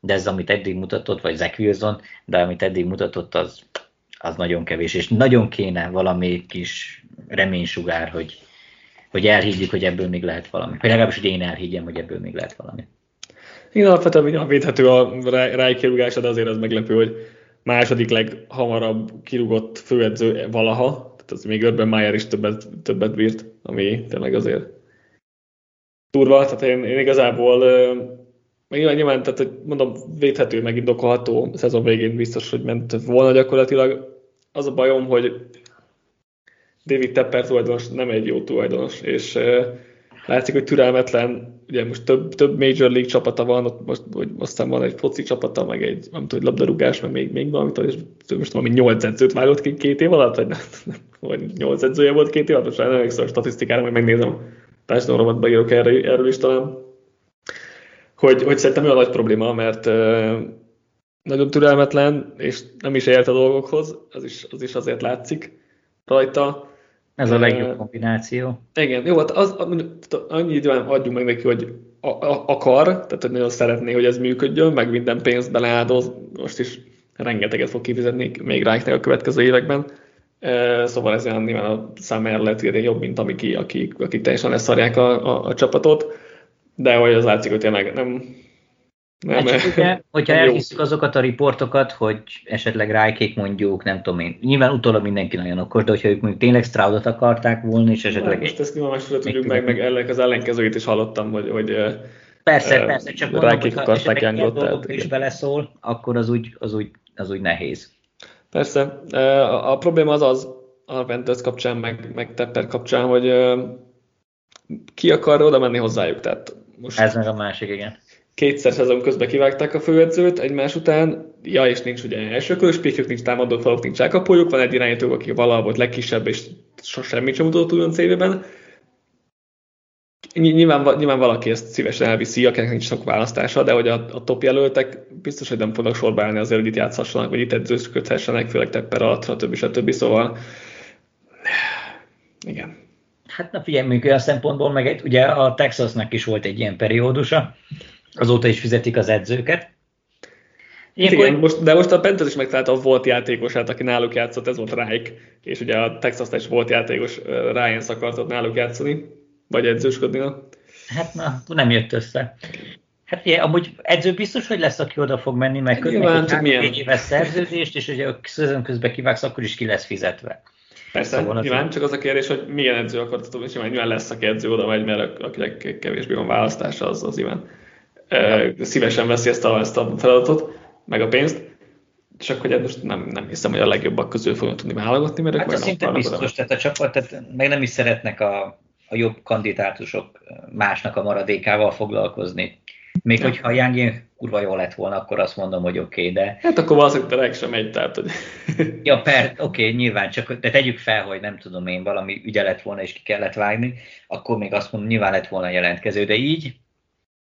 de ez, amit eddig mutatott, vagy Zach Wilson, de amit eddig mutatott, az, az nagyon kevés, és nagyon kéne valami kis reménysugár, hogy, hogy elhiggyük, hogy ebből még lehet valami. Vagy legalábbis, hogy én elhiggyem, hogy ebből még lehet valami. Igen, alapvetően védhető a rájkirúgása, de azért az meglepő, hogy második leghamarabb kirúgott főedző valaha, tehát az még Urban Meyer is többet, többet bírt, ami tényleg azért durva, tehát én, én igazából meg nyilván, nyilván, tehát hogy mondom, védhető, meg indokolható, szezon végén biztos, hogy ment volna gyakorlatilag. Az a bajom, hogy David Tepper tulajdonos nem egy jó tulajdonos, és látszik, hogy türelmetlen, ugye most több, több Major League csapata van, ott most, hogy aztán van egy foci csapata, meg egy, nem tudom, labdarúgás, meg még, még valamit, és most valami nyolc edzőt vállalt ki két év alatt, vagy, vagy nyolc edzője volt két év alatt, most nem emlékszem a statisztikára, majd megnézem, társadalom rovatba írok erről, erről is talán, hogy, hogy szerintem olyan nagy probléma, mert nagyon türelmetlen, és nem is ért a dolgokhoz, az is, az is azért látszik rajta. Ez a legjobb kombináció. Igen, jó, hát az, annyi időn adjunk meg neki, hogy a, a, akar, tehát hogy nagyon szeretné, hogy ez működjön, meg minden pénzt beleáldoz, most is rengeteget fog kifizetni még ráknak a következő években. Szóval ez olyan nyilván a számára lehet írni jobb, mint amik, akik, akik teljesen leszarják a, a, a csapatot, de hogy az látszik, hogy tényleg nem, nem, hát csak ugye, hogyha elhiszük azokat a riportokat, hogy esetleg rájkék mondjuk, nem tudom én, nyilván utólag mindenki nagyon okos, de hogyha ők mondjuk tényleg Stroudot akarták volna, és esetleg... Most ezt másról tudjuk meg, meg ellen, az ellenkezőjét is hallottam, hogy, hogy Persze, uh, persze, csak mondom, hogy ha esetleg ilyen dolgok is beleszól, akkor az úgy, az, úgy, az úgy nehéz. Persze. A, a probléma az az, a Ventus kapcsán, meg, meg Tepper kapcsán, hogy ki akar oda menni hozzájuk. Tehát most... Ez meg a másik, igen kétszer szezon közben kivágták a főedzőt egymás után, ja, és nincs ugye elsőkörös pikjük, nincs támadó falok, nincs elkapójuk, van egy irányító, aki valahol volt legkisebb, és semmit sem mutatott ugyan CV-ben. Nyilván, nyilván valaki ezt szívesen elviszi, akinek nincs sok választása, de hogy a, a top jelöltek biztos, hogy nem fognak sorba állni azért, hogy itt játszhassanak, vagy itt edzősködhessenek, főleg tepper alatt, stb. stb. Szóval igen. Hát na figyelj, olyan szempontból meg egy, ugye a Texasnak is volt egy ilyen periódusa, Azóta is fizetik az edzőket. Ilyenkor... Igen, most, de most a Panthers is megtalálta a volt játékosát, aki náluk játszott, ez volt Reich, és ugye a texas is volt játékos, Ryan akartott náluk játszani, vagy edzősködni. Na. Hát na, nem jött össze. Hát ugye, amúgy edző biztos, hogy lesz, aki oda fog menni, meg kötni egy éves szerződést, és ugye a szezon közben kivágsz, akkor is ki lesz fizetve. Persze, szóval nyilván csak az a kérdés, hogy milyen edző akartatok, és nyilván lesz, aki edző oda megy, mert akinek kevésbé van választása, az az nyilván szívesen veszi ezt a, ezt a feladatot, meg a pénzt, csak hogy most nem, nem hiszem, hogy a legjobbak közül fogunk tudni válogatni, mert hát ők szinte biztos, tehát a csapat, tehát meg nem is szeretnek a, a jobb kandidátusok másnak a maradékával foglalkozni. Még ja. hogyha a Young kurva jó lett volna, akkor azt mondom, hogy oké, okay, de... Hát akkor valószínűleg sem megy, tehát hogy... ja, per, oké, okay, nyilván, csak de tegyük fel, hogy nem tudom én, valami ügye lett volna, és ki kellett vágni, akkor még azt mondom, nyilván lett volna jelentkező, de így,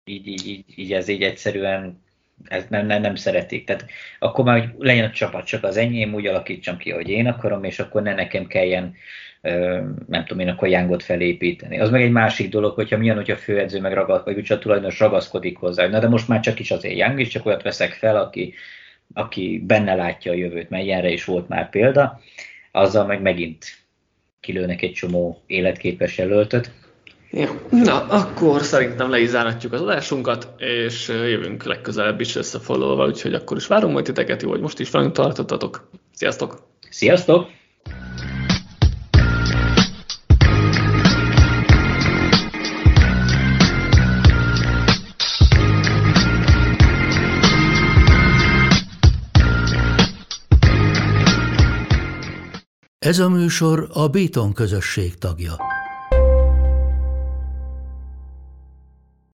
így, így, így, így ez így egyszerűen ez nem, nem, nem szeretik. Tehát akkor már hogy legyen a csapat csak az enyém, úgy alakítsam ki, hogy én akarom, és akkor ne nekem kelljen nem tudom én, akkor Jángot felépíteni. Az meg egy másik dolog, hogyha milyen, hogy a főedző meg ragad, vagy a tulajdonos ragaszkodik hozzá. Na de most már csak is azért Jáng is, csak olyat veszek fel, aki, aki benne látja a jövőt, mert ilyenre is volt már példa, azzal meg megint kilőnek egy csomó életképes jelöltöt. Ja. Na, akkor szerintem le is záratjuk az adásunkat, és jövünk legközelebb is összefoglalva, úgyhogy akkor is várom majd titeket, jó, hogy most is velünk tartottatok. Sziasztok! Sziasztok! Ez a műsor a Béton közösség tagja.